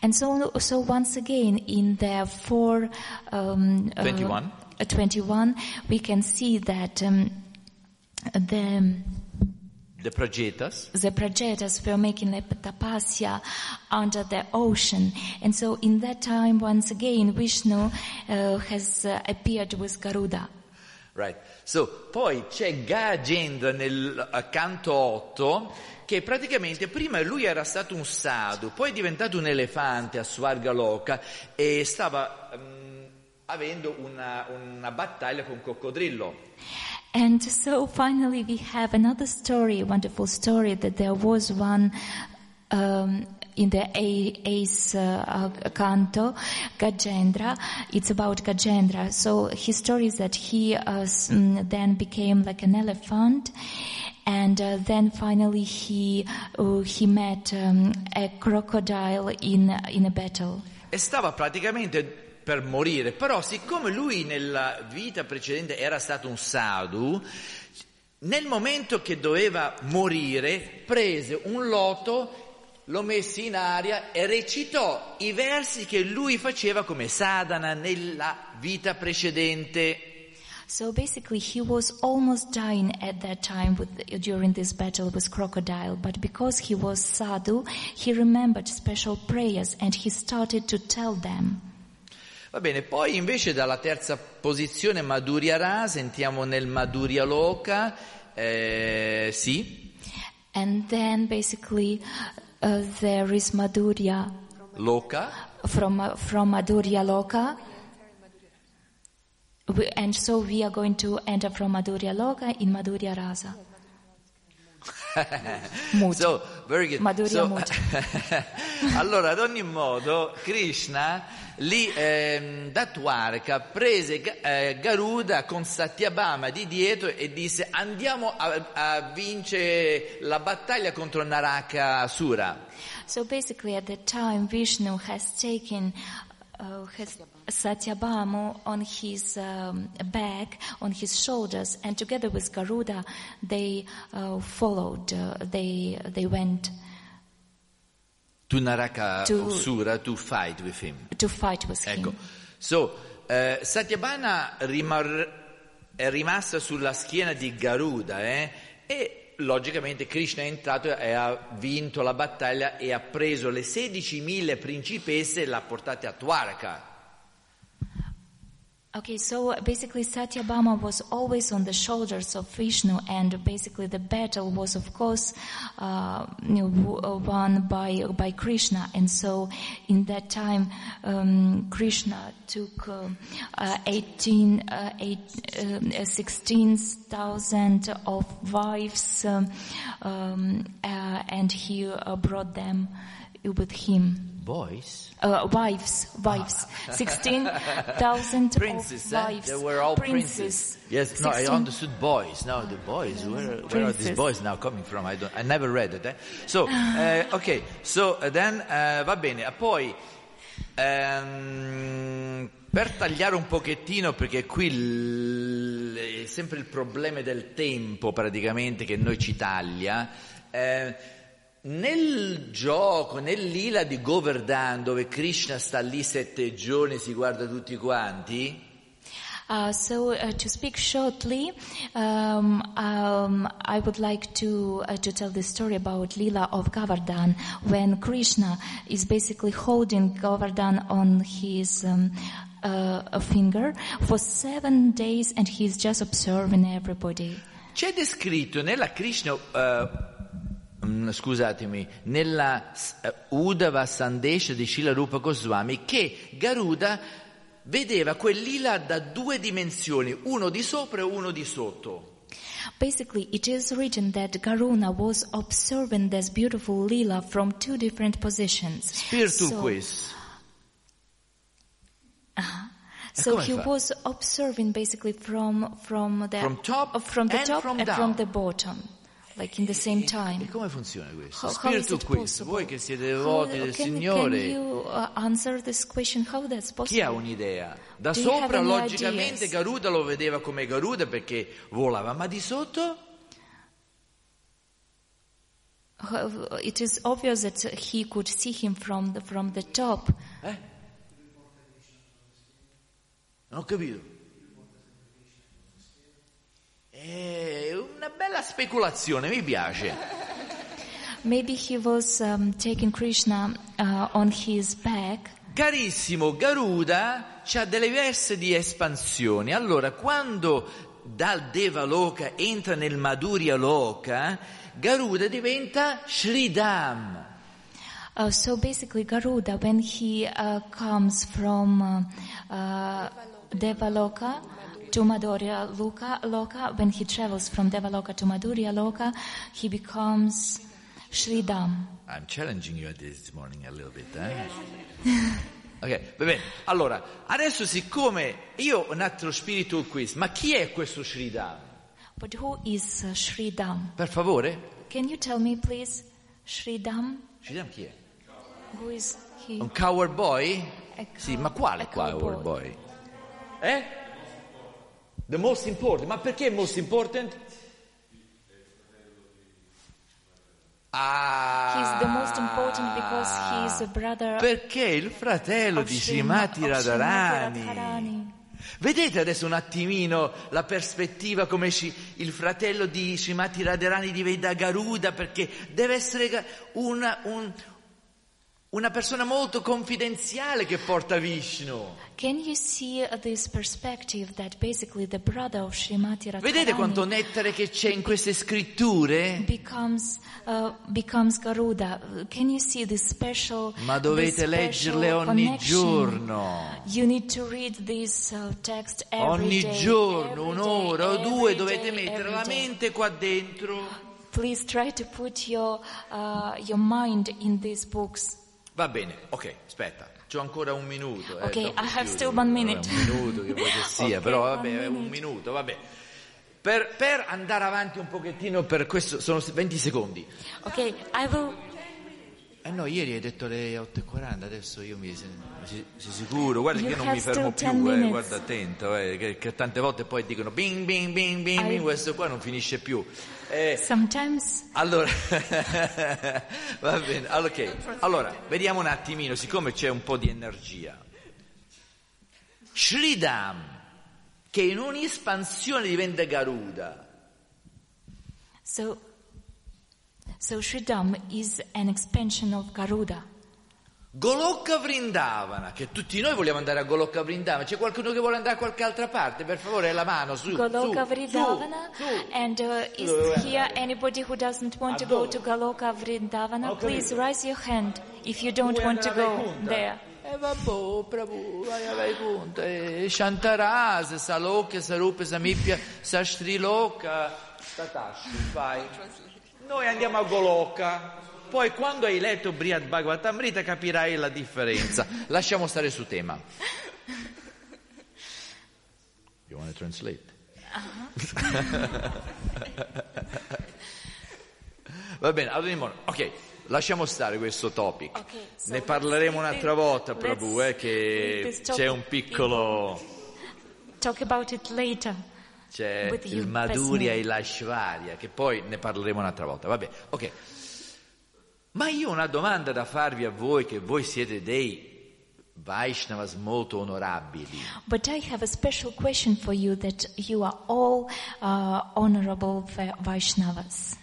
And so, so once again, in the four um, uh, 21. uh, 21, we can see that um, the The Prajetas. the Prajetas were making a tapasya under the ocean. And so in that time, once again, Vishnu uh, has uh, appeared with Garuda. Right. So, poi c'è Gajendra nel eh, canto 8 che praticamente prima lui era stato un sadhu, poi è diventato un elefante a Svargaloka e stava mm, avendo una, una battaglia con un coccodrillo. And so finally we have another story, wonderful story that there was one um, in the Ace uh, uh, canto, Gajendra. It's about Gajendra. So his story is that he uh, mm, then became like an elephant. And uh, then finally he uh, he met um, a crocodile in in a battle. E stava praticamente per morire, però siccome lui nella vita precedente era stato un sadhu, nel momento che doveva morire prese un loto, lo messe in aria e recitò i versi che lui faceva come sadhana nella vita precedente. So basically, he was almost dying at that time with, during this battle with crocodile. But because he was sadhu, he remembered special prayers and he started to tell them. Va bene, poi invece dalla terza posizione Madhurya Ra, sentiamo nel Madhurya Loka, eh, sì, And then basically, uh, there is Madhurya Loka, from uh, from Madhurya Loka. We, and so we are going to enter from Madhurya Loka in Madhurya Rasa. Mood. So, very good. Madhurya So, Mood. [LAUGHS] allora, ad ogni modo, Krishna lì ehm, da Dwarka prese eh, Garuda con Satyabhama di dietro e disse andiamo a, a vincere la battaglia contro Naraka Asura. So basically, at that time, Vishnu has taken uh, has Satyabhama on his um, back, on his shoulders, and together with Garuda, they uh, followed. Uh, they they went To Naraka To- Asura to fight with him. to fight with Ecco, him. so, eh, Satyabhana rimar- è rimasta sulla schiena di Garuda eh, e logicamente Krishna è entrato e ha vinto la battaglia e ha preso le 16.000 principesse e l'ha portate a Dwarka. Okay, so basically Satyabhama was always on the shoulders of Vishnu, and basically the battle was, of course, uh, uh, won by by Krishna. And so, in that time, um, Krishna took uh, uh, 18, uh, eight, uh, 16,000 of wives, um, um, uh, and he brought them with him. Boys? Uh, wives, wives, [LAUGHS] sixteen thousand Princes, eh? wives. They were all princes. Yes, no, I 16 understood boys. No, the boys. Where, where are these Princes. boys now coming from? I, don't, I never read it. Eh? So, eh, ok, so uh, then eh, va bene. Ah, Poi, ehm, per tagliare un pochettino, perché qui l- è sempre il problema del tempo praticamente che noi ci taglia. eh, nel gioco, nel lila di Govardhan, dove Krishna sta lì sette giorni e si guarda tutti quanti, Uh, so uh, to speak shortly, um, um, I would like to uh, to tell the story about Lila of Govardhan, when Krishna is basically holding Govardhan on his um, uh, finger for seven days, and he's just observing everybody. C'è descritto nella Krishna, mm, scusatemi, nella eh, Udava Sandesha di Shila Rupa Goswami che Garuda vedeva quel lila da due dimensioni, uno di sopra e uno di sotto. Basically, it is written that Garuna was observing this beautiful lila from two different positions. Spiritual So- quiz. So come he fa? was observing basically from from the From top from the and top from and down. from the bottom, like in the same E time. come funziona questo? How, quiz, possible? voi che siete devoti del can, Signore, Can you uh, answer this question? How that's possible? chi ha un'idea? Da Do sopra logicamente ideas? Garuda lo vedeva come Garuda perché volava, ma di sotto? it is obvious that he could see him from the, from the top. Eh? Non ho capito. È una bella speculazione, mi piace. Maybe he was um, taking Krishna uh, on his back. Carissimo, Garuda ha delle diverse di espansioni. Allora, quando dal Deva Loka entra nel Madhurya Loka, Garuda diventa Sridham. Uh, so basically, Garuda, when he uh, comes from uh, uh, Devaloka to Madhurya Loka, Loka, when he travels from Devaloka to Madhurya Loka, he becomes Sridham. I'm challenging you this morning a little bit, eh? [LAUGHS] Ok, va bene. Allora, adesso siccome io ho un altro spiritual quiz, ma chi è questo Sridham? But who is uh? Per favore? Can you tell me, please, Sridham? Sridham chi è? Who is he? Un coward boy? A Sì, ma quale coward boy? Eh? The most important. Ma perché most important? Ah, He's the most important because he is a brother Perché il fratello di Srimati Radharani. Radharani. Vedete adesso un attimino la prospettiva come ci- il fratello di Srimati Radharani diventa Garuda perché deve essere una, un- una persona molto confidenziale che porta Vishnu. Vedete quanto nettare che c'è in queste scritture? becomes uh, becomes special? Ma dovete leggerle ogni connection? giorno. This uh, Ogni day, giorno, un'ora o due dovete day, mettere la mente qua dentro. Please try to put your uh, your mind in these books. Va bene, ok, aspetta, c'ho ancora un minuto. eh, Ok, I have still one minute. Vabbè, Un minuto che vuoi [LAUGHS] che sia, Ok, però vabbè, è un minute. minuto, vabbè. Per, per andare avanti un pochettino, per questo sono 20 secondi. Okay, I will. Eh no, ieri hai detto le 8.40, adesso io mi... Sei, sei sicuro? Guarda che io non mi fermo più, 10 eh, guarda attento, eh, che, che tante volte poi dicono bing bing bing bing, I- bing questo qua non finisce più. Eh, Sometimes Allora, [LAUGHS] va bene, allora, ok. Allora, vediamo un attimino, siccome c'è un po' di energia. Sridham, che in un'espansione diventa Garuda, so. So Sridham is an expansion of Garuda. Goloka Vrindavana, che tutti noi vogliamo andare a Goloka Vrindavana, c'è qualcuno che vuole andare a qualche altra parte? Per favore, la mano, su, Goloka su, Vrindavana. su, su. And uh, is Dove here andare? anybody who doesn't want to go to Goloka Vrindavana? Please capito. raise your hand if you don't Vuoi want to a go there. Eh vabbè, Prabhu, vai a Vaikunta, eh, Shantaras, Salokya, Sarupa, Samipya, Sastriloka, Tatashi, vai. Noi andiamo a Goloka, poi quando hai letto Brihad Bhagavatamrita capirai la differenza. [LAUGHS] Lasciamo stare su tema. You want to translate? [LAUGHS] [LAUGHS] Va bene, allora ok, lasciamo stare questo topic. Ok, so ne parleremo un'altra volta, Prabhu, eh, che c'è un piccolo... Talk about it later. C'è il Madhurya e l'Ashvarya, che poi ne parleremo un'altra volta. Vabbè, ok. Ma io ho una domanda da farvi a voi, che voi siete dei Vaishnavas molto onorabili. But I have a special question for you that you are all uh, honorable Va- Vaishnavas.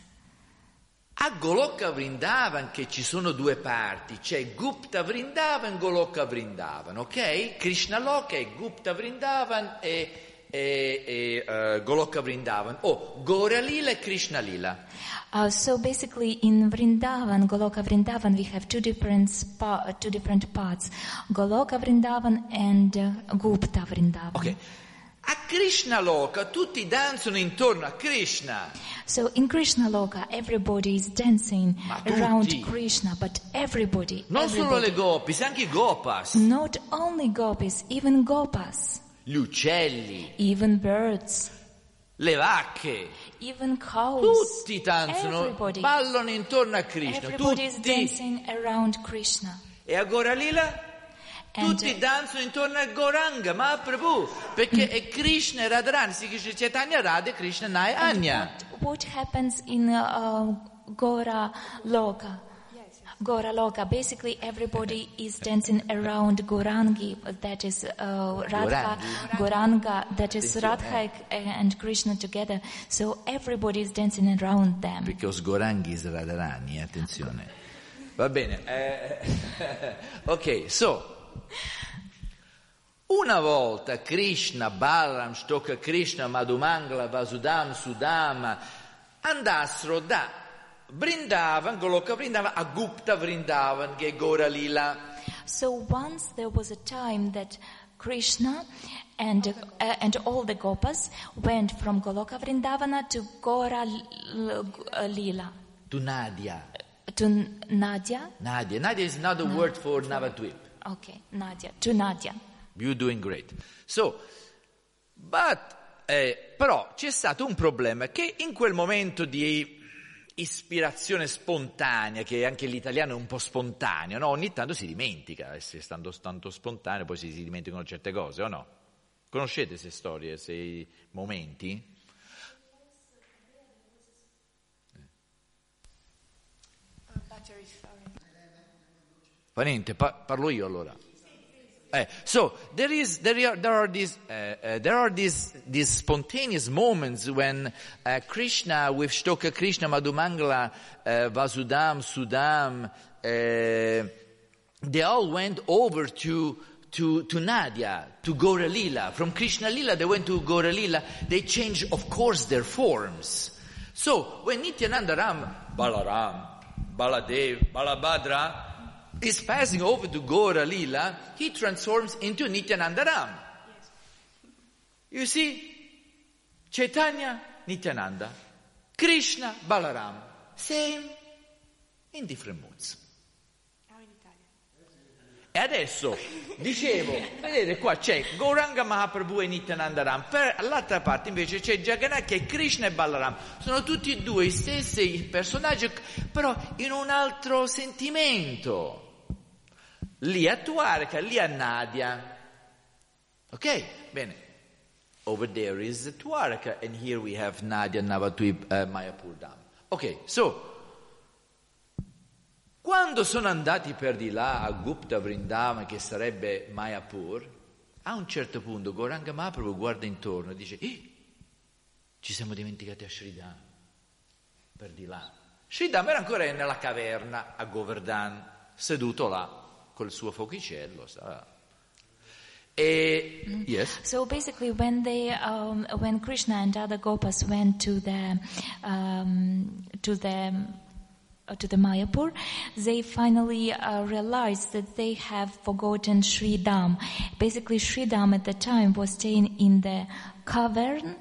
A Goloka Vrindavan che ci sono due parti, c'è Gupta Vrindavan e Goloka Vrindavan, ok? Krishna Loka è Gupta Vrindavan e, e, e eh, Goloka Vrindavan, o Lila e Krishna Lila. Uh, so basically, in Vrindavan, Goloka Vrindavan, we have two different spa- two different parts: Goloka Vrindavan and uh, Gupta Vrindavan. Ok. A Krishna Loka tutti danzano intorno a Krishna. So in Krishna Loka, everybody is dancing around. Krishna, but everybody, Non solo everybody. le gopis, anche i gopas, not only gopis, even gopas, gli uccelli, even birds, le vacche, even cows. tutti danzano, ballano intorno a Krishna, tutti. Krishna. E a Goralila? Tutti uh, danzano intorno a Goranga, ma Prabhu, perché è Krishna e Radharani, si dice Chaitanya Radha Krishna Nai Anya. What, what happens in uh, Gora Loka. Gora Loka. Basically, everybody is dancing around Gorangi, that is uh, Radha, Goranga, that is Radha and Krishna together. So everybody is dancing around them. Because Gorangi is Radharani, attenzione. Va bene. eh, [LAUGHS] ok, so. Una volta Krishna, Balaram, Stoka Krishna, Madhumangala, Vasudam, Sudama andassero da Vrindavan, Goloka Vrindavan, a Gupta Vrindavan, che è Gora Lila. So once there was a time that Krishna and, uh, and all the Gopas went from Goloka Vrindavana to Gora L- Lila, To Nadia. to Nadia. Nadia. Nadia is another word for Navadvip. Okay, Nadia, to Nadia. You're doing great. So, but, eh, però c'è stato un problema che in quel momento di ispirazione spontanea, che anche l'italiano è un po' spontaneo, no? ogni tanto si dimentica, e se stando tanto spontaneo poi si, si dimenticano certe cose, o no? Conoscete queste storie, questi momenti? Fa niente, pa- parlo io allora. Uh, so there is there are there are these uh, uh, there are these these spontaneous moments when Krishna with Shtoka Krishna Madhumangala Vasudam Sudam they all went over to to to Nadia to Gora Lila from Krishna Lila they went to Gora Lila they changed of course their forms. So when Nityananda Ram Balaram Baladev Balabhadra is passing over to Gora Lila, he transforms into Nityananda Ram. You see, Chaitanya, Nityananda, Krishna, Balaram, same in different moods. E adesso, dicevo, [LAUGHS] vedete qua c'è Gauranga Mahaprabhu e Nityananda Ram, per l'altra parte invece c'è Jagannath che è Krishna e Balaram, sono tutti e due i stessi personaggi, però in un altro sentimento. Lì a Tuarca, lì a Nadia. Ok? Bene. Over there is Tuarka and here we have Nadia Navadvip uh, Mayapur Dam. Ok, so quando sono andati per di là a Gupta Vrindava, che sarebbe Mayapur, a un certo punto Goranga Mahaprabhu guarda intorno e dice "Eh, ci siamo dimenticati a Sridham, per di là. Sridham era ancora nella caverna a Govardhan, seduto là col suo fuochicello. E, yes. So basically, when they, um, when Krishna and other gopas went to the, um, to the, uh, to the Mayapur, they finally uh, realized that they have forgotten Sri Dham. Basically, Sri Dham at the time was staying in the cavern,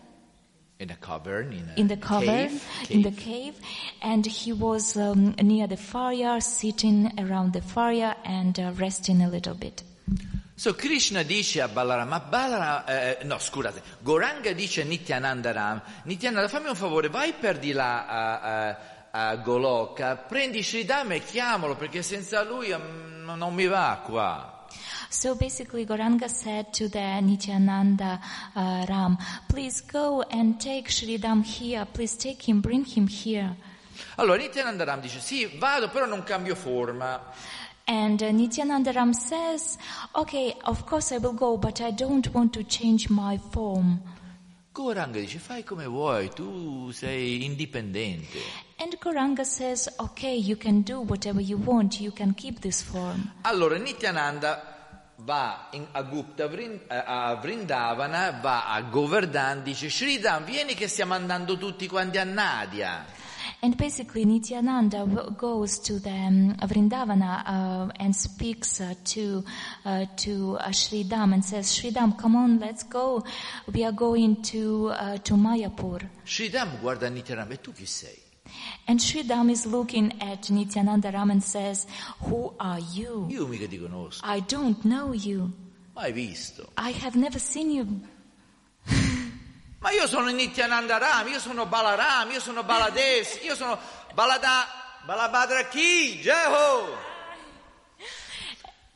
In a cavern, in, a in the cavern, cave, in the cave. cave, and he was um, near the fire, sitting around the fire and uh, resting a little bit. So Krishna dice a Balaram, ma Balaram, eh, no scusate, Goranga dice a Nityananda Ram, Nityananda fammi un favore, vai per di là a, a, a Goloka, prendi Sridham e chiamalo perché senza lui mm, non mi va qua. So basically, Goranga said to the Nityananda uh, Ram, please go and take Sridham here. Please take him, bring him here. Allora Nityananda Ram dice, sì vado però non cambio forma. And uh, Nityananda Ram says, okay, of course I will go, but I don't want to change my form. Goranga dice, fai come vuoi, tu sei indipendente. And Goranga says, okay, you can do whatever you want, you can keep this form. Allora Nityananda va in- a Gupta, eh, a Vrindavana, va a Govardhan, dice Sridham vieni che stiamo andando tutti quanti a Nadia. And basically, Nityananda goes to the um, Vrindavana uh, and speaks uh, to uh, to uh, Sridham and says, "Sridham, come on, let's go. We are going to uh, to Mayapur." Sridham guarda Nityananda, e tu chi sei? And Sridham is looking at Nityananda Ram and says, "Who are you? Io mica ti conosco, I don't know you. mai visto. I have never seen you." [LAUGHS] Ma io sono Nityananda Ram, io sono Balaram, io sono Baladev, io sono Balada, Balabhadra Ki, Jeho.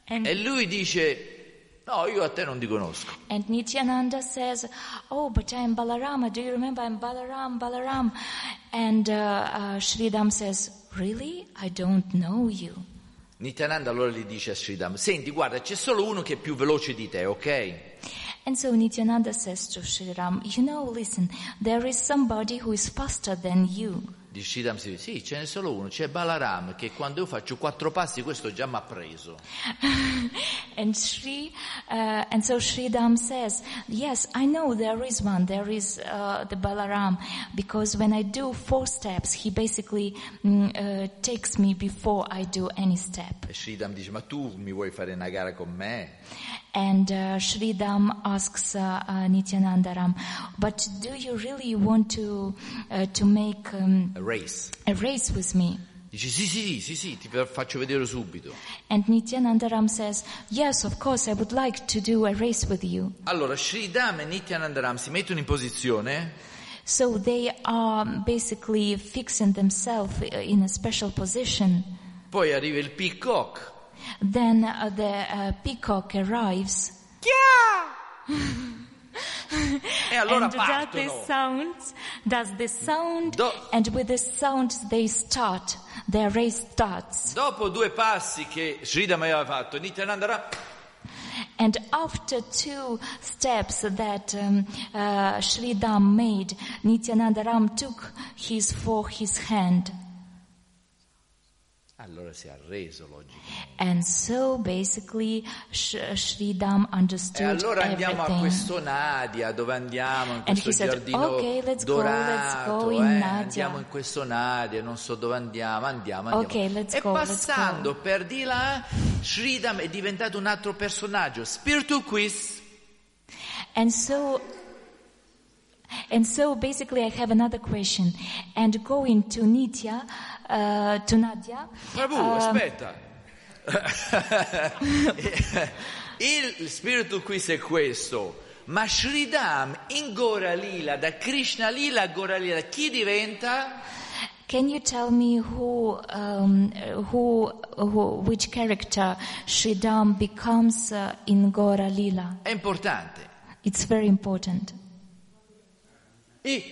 And E lui dice, No, io a te non ti conosco. And Nityananda says, Oh, but I'm Balarama. Do you remember I'm Balaram, Balaram? And uh, uh, Sridham says, Really? I don't know you. Nityananda allora gli dice a Sridham, senti, guarda, c'è solo uno che è più veloce di te, ok? And so Nityananda says to Sriram, You know, listen, there is somebody who is faster than you. Di Sridham si dice, sì, ce n'è solo uno, c'è Balaram, che quando io faccio quattro passi questo già mi ha preso. [LAUGHS] And Sri, uh, and so Sridham says, yes, I know there is one. There is uh, the Balaram, because when I do four steps, he basically mm, uh, takes me before I do any step. E Sridham dice, ma tu mi vuoi fare una gara con me? And uh, Sridham asks uh, uh, Nityanandaram, but do you really want to uh, to make um, A race. a race with me? Dice, sì, sì, sì, sì, ti faccio vedere subito. And Nityanandaram says, yes, of course, I would like to do a race with you. Allora, Sridham e Nityanandaram si mettono in posizione So they are basically fixing themselves in a special position. Poi arriva il peacock. Then uh, the uh, peacock arrives. E allora [LAUGHS] and does this sound, does this sound, Do- and with this sound they start, their race starts. Dopo due passi che Sridham aveva fatto, Nityanandaram And after two steps that um, uh, Sridham made, Nityanandaram took his for his hand. Allora si è arreso logicamente. And so basically Sh- Sridham E understood allora andiamo a everything. questo Nadia, dove andiamo in And questo he said, giardino "Okay, let's go, let's dorato, go in eh, Nadia." andiamo in questo Nadia, non so dove andiamo, andiamo, andiamo. Okay, let's e go, let's passando per di là, Sridham è diventato un altro personaggio, Spiritual Quiz. And so, and so basically I have another question. And going to Nitya, uh, to Nadia, Prabhu, um, aspetta. [LAUGHS] Il Spiritual Quiz è questo. Ma Sridham in Gora Lila, da Krishna Lila a Gora Lila, chi diventa? can you tell me who, um, who, who, which character Sridham becomes uh, in Gora Lila? È importante. It's very important. I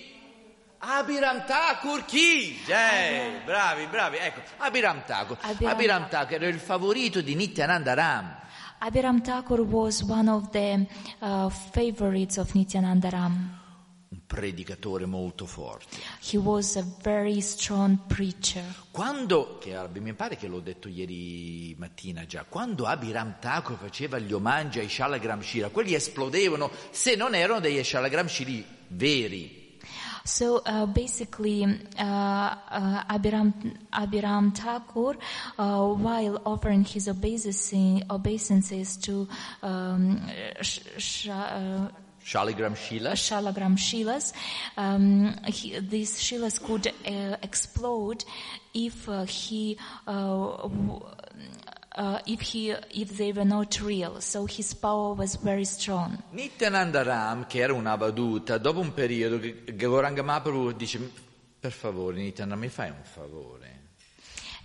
Abiram Thakur chi? Eh, bravi, bravi, ecco, Abiram Thakur. Abiram- Abiram Thakur era il favorito di Nityananda Ram. Abhiram Thakur was one of the uh, favorites of Nityananda Ram. Un predicatore molto forte. He was a very strong preacher. Quando, che mi pare che l'ho detto ieri mattina già, quando Abiram Thakur faceva gli omaggi ai Shalagram Shira, quelli esplodevano se non erano degli Shalagram Shiri veri. So uh, basically, uh, uh, Abhiram, Abhiram Thakur, uh, while offering his obeisance, obeisances to um, sh- sh- uh, Shalagram Shila. Shalagram Shilas, um, he, these Shilas could uh, explode if uh, he. Uh, w- uh, if he, if they were not real, so his power was very strong. Nityananda Ram, che era una vaduta, dopo un periodo, Gauranga Mahaprabhu dice, per favore Nityananda, mi fai un favore?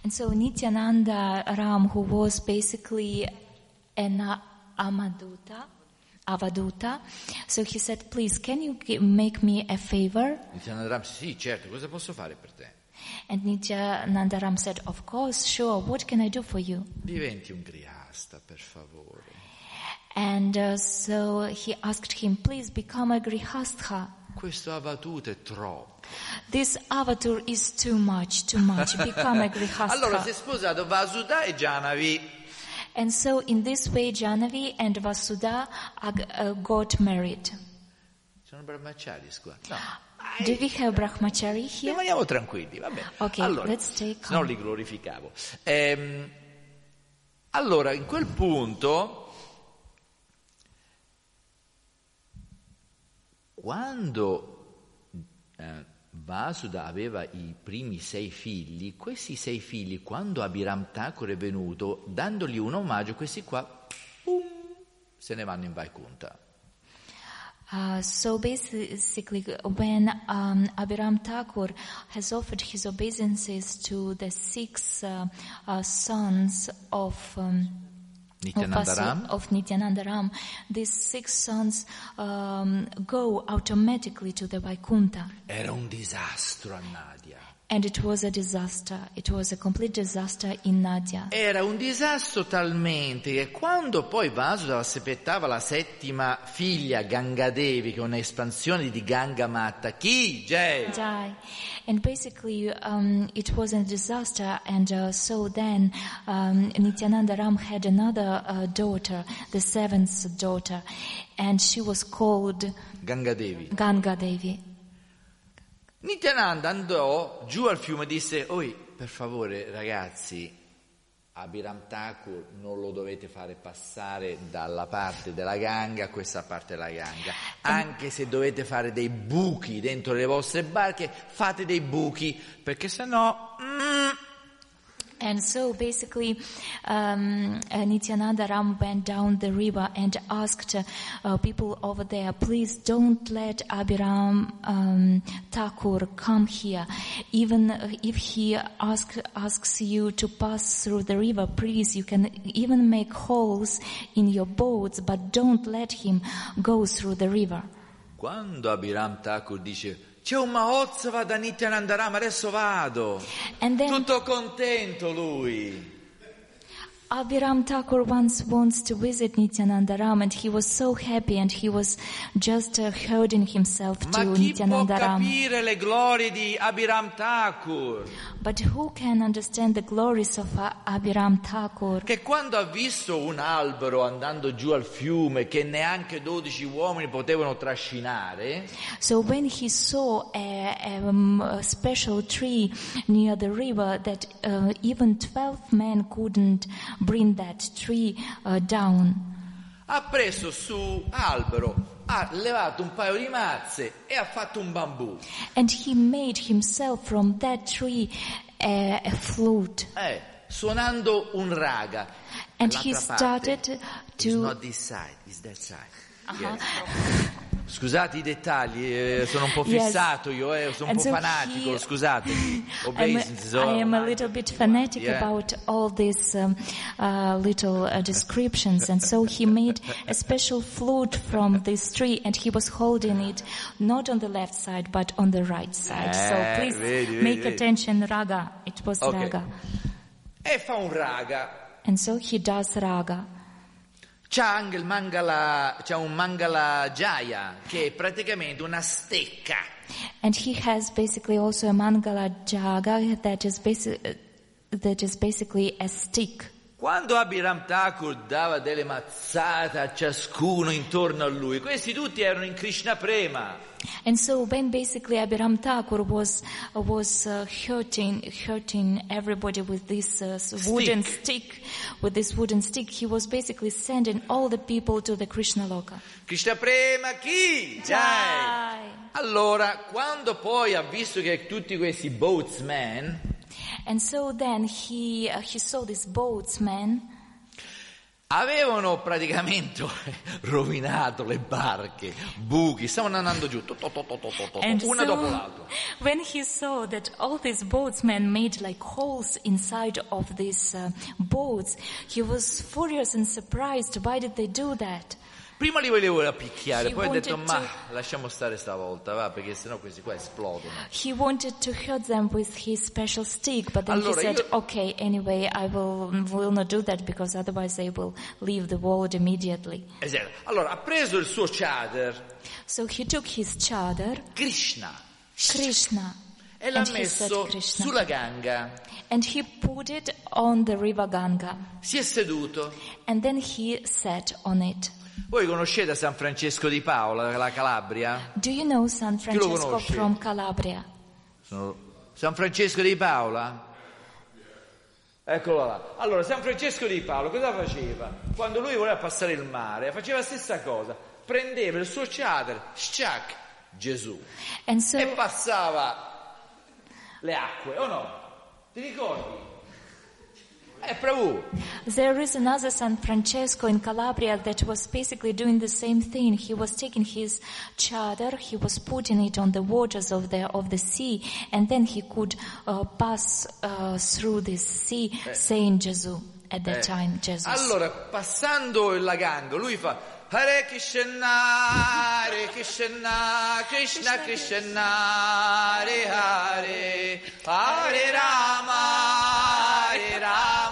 And so Nityananda Ram, who was basically an uh, Amaduta, Avaduta, so he said, please, can you make me a favor? Nityananda Ram, sì, certo, cosa posso fare per te? And Nityananda Ram said, of course, sure, what can I do for you? Diventi un grihasta, per favore. And uh, so he asked him, please become a Grihastha. Questo avatuto è troppo. This avatar is too much, too much. [LAUGHS] Become a Grihastha. Allora si è sposato Vasuda e Janavi. And so in this way, Janavi and Vasudha uh, got married. Sono brahmachari qua. No. Do we have Brahmachari here? Rimaniamo tranquilli, va bene. Ok, allora, let's stay se no calm. li glorificavo. Ehm, allora, in quel punto, quando eh, Vasuda aveva i primi sei figli, questi sei figli, quando Abiram Thakur è venuto, dandogli un omaggio, questi qua, pum, se ne vanno in Vaikunta. Uh, so basically, when um, Abhiram Thakur has offered his obeisances to the six uh, uh, sons of um, Nityanandaram. Of Nityanandaram, these six sons um, go automatically to the Vaikuntha. Era un disastro a Nadia. And it was a disaster. It was a complete disaster in Nadia. Era un disastro talmente che quando poi Vasudeva aspettava la settima figlia Gangadevi, che è un'espansione di Ganga Matta, chi? Jai? Die. And basically, um, it was a disaster. And uh, so then, um, Nityananda Ram had another uh, daughter, the seventh daughter, and she was called Gangadevi. Ganga Devi. Nityananda andò giù al fiume e disse, oi, per favore ragazzi, Abiram Thakur non lo dovete fare passare dalla parte della Ganga a questa parte della Ganga. Anche se dovete fare dei buchi dentro le vostre barche, fate dei buchi, perché sennò... mm, And so basically, um, Nityananda Ram went down the river and asked uh, people over there, please don't let Abhiram um, Thakur come here. Even if he ask, asks you to pass through the river, please, you can even make holes in your boats, but don't let him go through the river. Quando Abiram Thakur dice c'è un Mahotsava da Nityanandaram, adesso vado. Then Tutto contento lui. Abhiram Thakur once wants to visit Nityananda Ram and he was so happy and he was just uh, herding himself Ma to chi può Nityananda Ram. capire le glorie di Abiram Thakur? But who can understand the glories of uh? Che quando ha visto un albero andando giù al fiume che neanche 12 uomini potevano trascinare, So when he saw a, um, a special tree near the river that uh, even 12 men couldn't bring that tree uh, down, ha preso su albero, ha levato un paio di mazze e ha fatto un bambù. and he made himself from that tree a, a flute. Eh, suonando un raga. And he L'altra started parte, to- It's not this side, it's that side. Yes. Scusate i dettagli, eh, sono un po' Yes. fissato io, eh, sono un And po' so fanatico, he- scusate. [LAUGHS] I'm Obeisance, a, so- I am a little bit fanatic Yeah. about all these um, uh, little uh, descriptions, and so he made a special flute from this tree, and he was holding it not on the left side but on the right side. so Eh, please vedi, make vedi. attention, raga. It was Ok. raga, E fa un raga. and so he does raga. C'ha anche il mangala, c'ha un mangala jaya, che è praticamente una stecca. And he has basically also a mangala jaga that is basi- that is basically a stick. Quando Abiram Thakur dava delle mazzate a ciascuno intorno a lui, questi tutti erano in Krishna Prema. And so when basically Abhiram Thakur was uh, was uh, hurting hurting everybody with this uh, wooden stick, with this wooden stick, he was basically sending all the people to the Krishna Loka. Krishna Prema chi? Jai! Allora, quando poi ha visto che tutti questi boatsmen And so then he uh, he saw this boatsman avevano praticamente [LAUGHS] rovinato le barche, buchi, stavano andando giù, to- to- to- to- to- to- to- and una so dopo l'altra. when he saw that all these boatsmen made like holes inside of these uh, boats, he was furious and surprised. Why did they do that? Prima li volevo picchiare, He poi ho detto ma to- lasciamo stare stavolta, va, perché sennò questi qua esplodono. He wanted to hurt them with his special stick, but then Allora, he said, io- okay, anyway, I will, will not do that because otherwise they will leave the world immediately. Esatto. Allora, ha preso il suo chadar, So he took his chadar, Krishna, Krishna, e l'ha messo sulla ganga. And he put it on the river Ganga. Si è seduto. And then he sat on it. Voi conoscete San Francesco di Paola, la Calabria? Do you know San Francesco from Calabria? Sono- San Francesco di Paola? Eccolo là. Allora, San Francesco di Paolo cosa faceva? Quando lui voleva passare il mare, faceva la stessa cosa. Prendeva il suo chadar, sciac, Gesù, so e passava le acque, o no? Ti ricordi? Eh, Prabhu, There is another San Francesco in Calabria that was basically doing the same thing. He was taking his chadar, he was putting it on the waters of the of the sea, and then he could uh, pass uh, through this sea, saying Jesu. at that Eh, time, Jesus. Allora, passando la Ganga, lui fa Hare Krishna, Hare Krishna, Krishna Krishna, Hare Hare, Hare Rama, Hare Rama,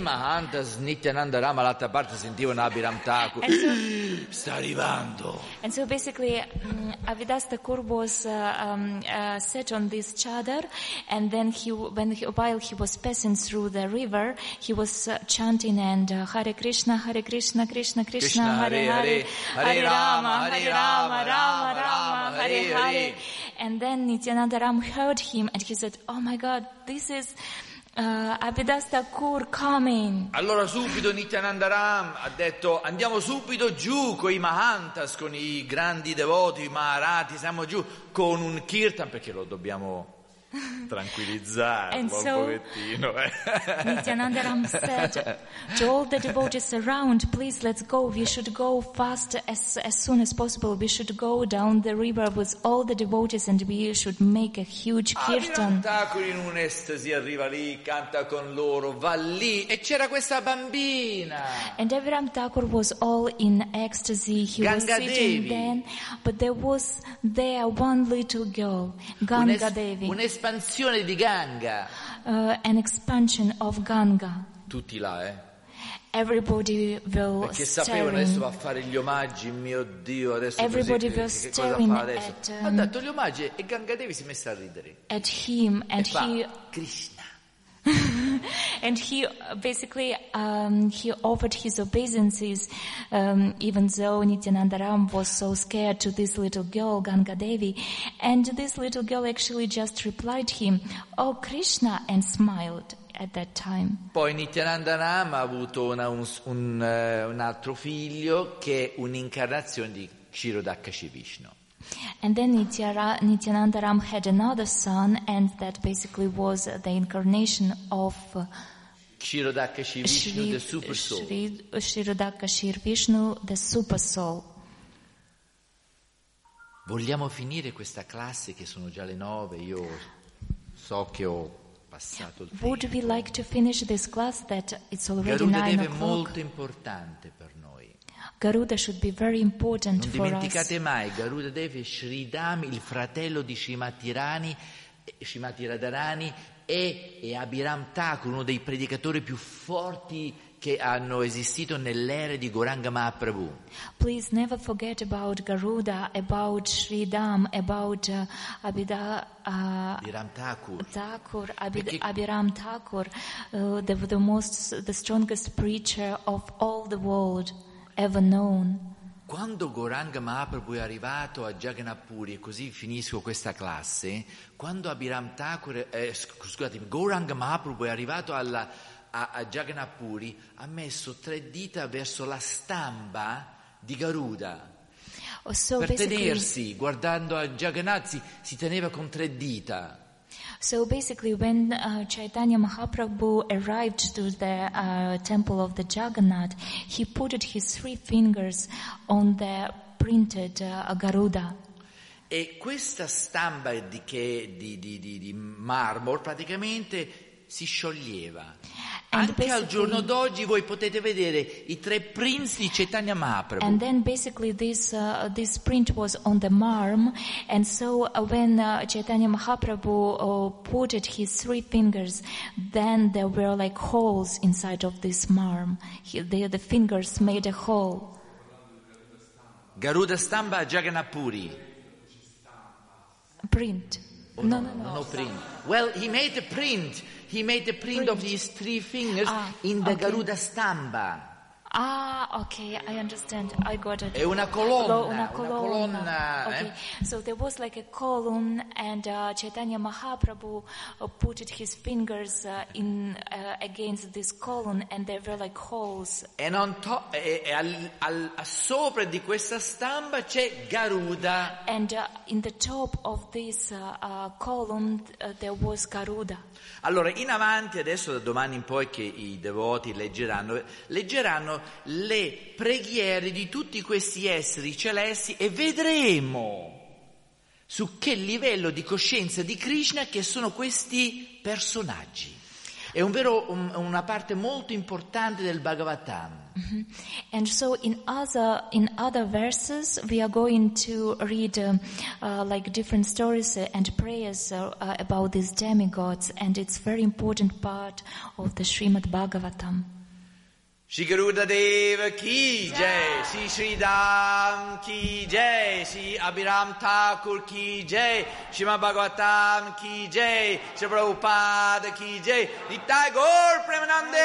Hare. Nityananda Rama parte sentivano Abhiram Thakur. And so, [GASPS] Sta arrivando. and so basically, um, Avidas Thakur was uh, um, uh, set on this chadar, and then he, when he, while he was passing through the river, he was uh, chanting and uh, Hare Krishna, Hare Krishna, Krishna Krishna, Krishna, Hare Hare, Hare, Hare Rama, Hare Rama, Rama, Rama, Hare Hare Hare. Hare. And then Nityananda Ram heard him, and he said, "Oh my God, this is." Coming. Allora subito Nityananda Ram ha detto andiamo subito giù con i Mahantas, con i grandi devoti, i Maharati, siamo giù con un kirtan perché lo dobbiamo tranquillizzare, And un so- pochettino. eh. Nityananda Ram said to all the devotees around, please let's go. We should go fast as, as soon as possible. We should go down the river with all the devotees and we should make a huge kirtan. Thakur in un'estasi arriva lì, canta con loro, va lì e c'era questa bambina. And Aviram Thakur was all in ecstasy. He was Ganga sitting Devi. then, but there was there one little girl, Ganga Devi, un'espansione di Ganga. uh, an expansion of Ganga. Tutti là, eh. Everybody will Perché sapevano adesso va a fare gli omaggi, mio Dio, adesso Everybody così, che, cosa fa adesso? at, ha um, dato gli omaggi e Gangadevi si è messa a ridere. at him and e fa, he Krishna. [LAUGHS] and he basically um, he offered his obeisances um, even though Nityanandaram was so scared to this little girl Ganga Devi and this little girl actually just replied him oh Krishna and smiled at that time Poi Nityananda Ram ha avuto una- un, un, eh, un altro figlio che è un'incarnazione di Kshirodakashi Vishnu. and then Nityara, Nityananda Ram had another son and that basically was the incarnation of Vishnu, Shri, the super soul. Shri, Shriradakashir Vishnu the super soul Vogliamo finire questa classe che sono già le nove, io so che ho passato il tempo. Would we like to finish this class that it's already Garuda nine Deva è molto importante per noi. Garuda should be very important Non for us. dimenticate mai, Garuda Deva è Sridham, il fratello di Srimati Rani, Srimati Radharani e, e Abhiram Thakur, uno dei predicatori più forti che hanno esistito nell'era di Goranga Mahaprabhu. Please never forget about Garuda, about Sridham, about uh, Abhida, uh, Abhiram Thakur. Thakur, Abhid, Perché- Abhiram Thakur, uh, the, the most, the strongest preacher of all the world ever known. Quando Goranga Mahaprabhu è arrivato a Jagannath e così finisco questa classe, quando Abhiram Thakur, eh, sc- scusatemi, Goranga Mahaprabhu è arrivato alla, a, a Jagannath Puri, ha messo tre dita verso la stampa di Garuda. Oh, So per tenersi, guardando a Jagannath, si, si teneva con tre dita. So basically, when uh, Chaitanya Mahaprabhu arrived to the uh, temple of the Jagannath, he put his three fingers on the printed uh, Garuda. E questa stampa di, che- di- di- di- di marmo praticamente si scioglieva. Anche al giorno d'oggi voi potete vedere i tre prince di Chaitanya Mahaprabhu. And then basically this uh, this print was on the marm, and so uh, when uh, Chaitanya Mahaprabhu uh, put his three fingers, then there were like holes inside of this marm. He, the, the fingers made a hole. Garuda Stampa a Jagannath Puri. Print. Oh, no, no, no, no. no print. Well, he made a print. He made a print, of his three fingers Ah, in the okay. Garuda Stampa. Ah, okay, I understand. I got it. È una colonna, Lo- una colonna, Okay, eh? so there was like a column, and uh, Chaitanya Mahaprabhu uh, put his fingers uh, in uh, against this column, and there were like holes. And on top, e, e al, al- sopra di questa stampa c'è Garuda. And uh, in the top of this uh, column, there was Garuda. Allora, in avanti, adesso da domani in poi che i devoti leggeranno, leggeranno le preghiere di tutti questi esseri celesti e vedremo su che livello di coscienza di Krishna che sono questi personaggi. È un vero, un- una parte molto importante del Bhagavatam. Mhm. And so in other in other verses we are going to read um, uh, like different stories uh, and prayers uh, uh, about these demigods, and it's very important part of the Srimad Bhagavatam. Garuda Deva ki jai, Shri Shri Dam ki jai, Shri Abhiram Thakur ki jai, Shrimad Bhagavatam ki jai, Shri Prabhupada ki jai, Nitai Gaur Premanande!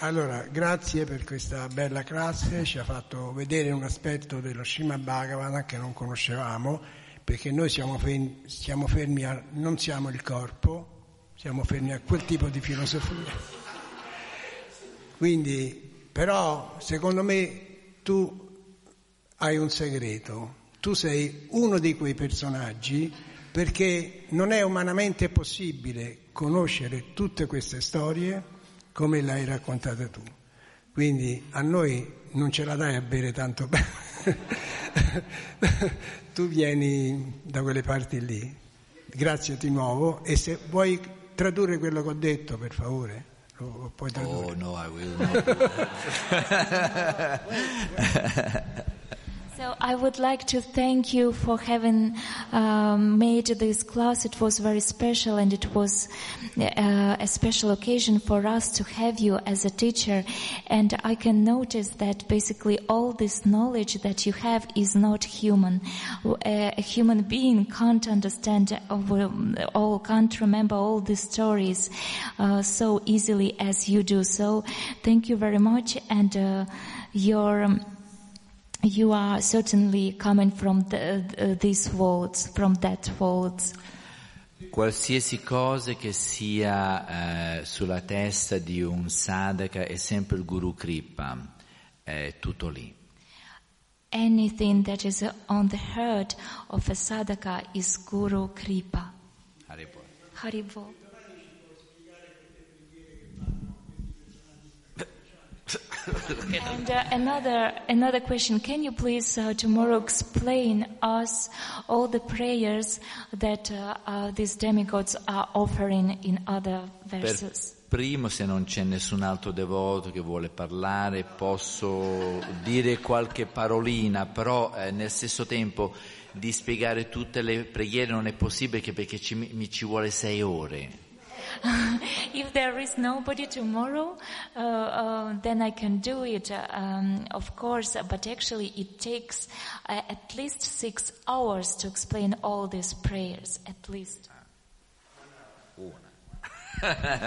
Allora, grazie per questa bella classe, ci ha fatto vedere un aspetto dello Srimad Bhagavan che non conoscevamo, perché noi siamo fermi, siamo fermi a, non siamo il corpo, siamo fermi a quel tipo di filosofia. Quindi, però, secondo me tu hai un segreto, tu sei uno di quei personaggi perché non è umanamente possibile conoscere tutte queste storie come le hai raccontate tu. Quindi a noi non ce la dai a bere tanto bene. [LAUGHS] tu vieni da quelle parti lì. Grazie di nuovo e se vuoi tradurre quello che ho detto, per favore, lo, lo puoi tradurre. Oh no, I will not. [LAUGHS] [LAUGHS] So I would like to thank you for having um, made this class. It was very special, and it was uh, a special occasion for us to have you as a teacher. And I can notice that basically all this knowledge that you have is not human. A, human being can't understand uh, all, can't remember all these stories uh, so easily as you do. So thank you very much, and uh, your. You are certainly coming from the, uh, these worlds, from that worlds. Qualsiasi cosa che sia eh, sulla testa di un sadhaka è sempre il Guru Kripa, è tutto lì. Anything that is on the heart of a sadhaka is Guru Kripa. Haribol. Haribol. And uh, another another question: Can you please uh, tomorrow explain us all the prayers that uh, uh, these demigods are offering in other Per verses? primo, se non c'è nessun altro devoto che vuole parlare, posso dire qualche parolina, però eh, nel stesso tempo di spiegare tutte le preghiere non è possibile che perché ci, mi ci vuole sei ore. [LAUGHS] if there is nobody tomorrow, uh, uh, then I can do it, uh, um, of course, but actually it takes uh, at least six hours to explain all these prayers, at least.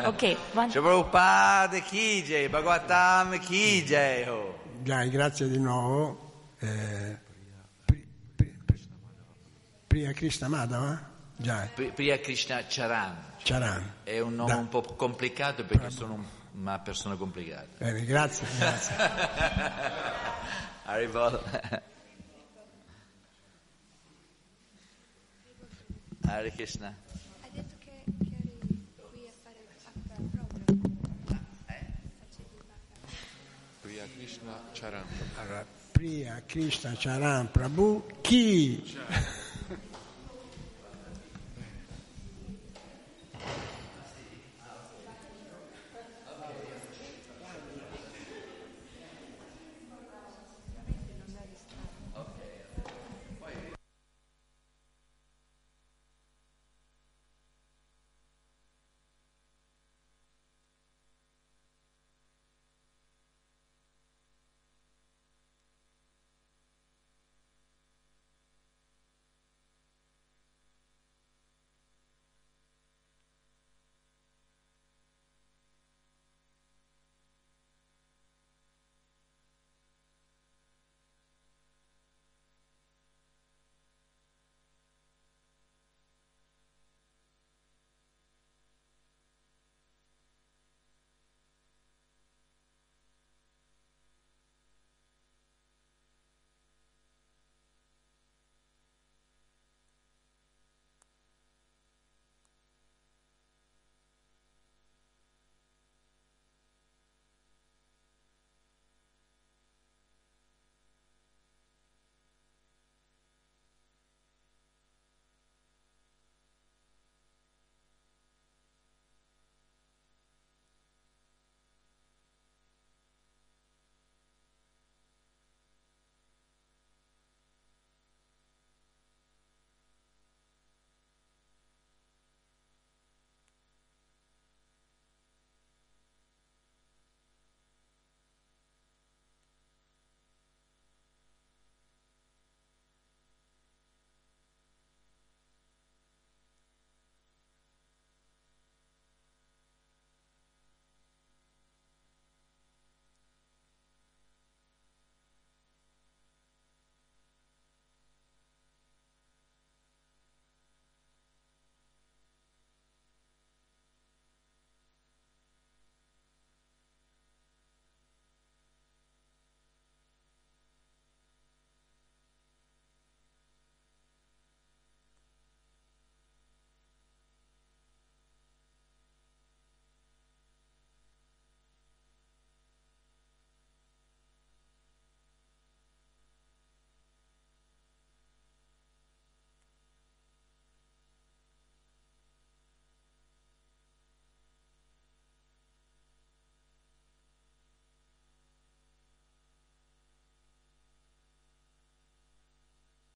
okay, one. Shri Prabhupada ki jai, Bhagavatam ki jai ho. Dai, grazie di nuovo. Eh, Pri- Pri- Pri- Priya Krishna Madhava? Già, Pri- Priya Krishna Charan. Charan. È un nome Da. un po' complicato perché sono un- una persona complicata. Bene, grazie, grazie. [LAUGHS] Haribol. Hare Krishna. Hai detto che, che eri qui a fare il proprio. Priya Krishna Charan. Allora, Priya Krishna Charan Prabhu chi?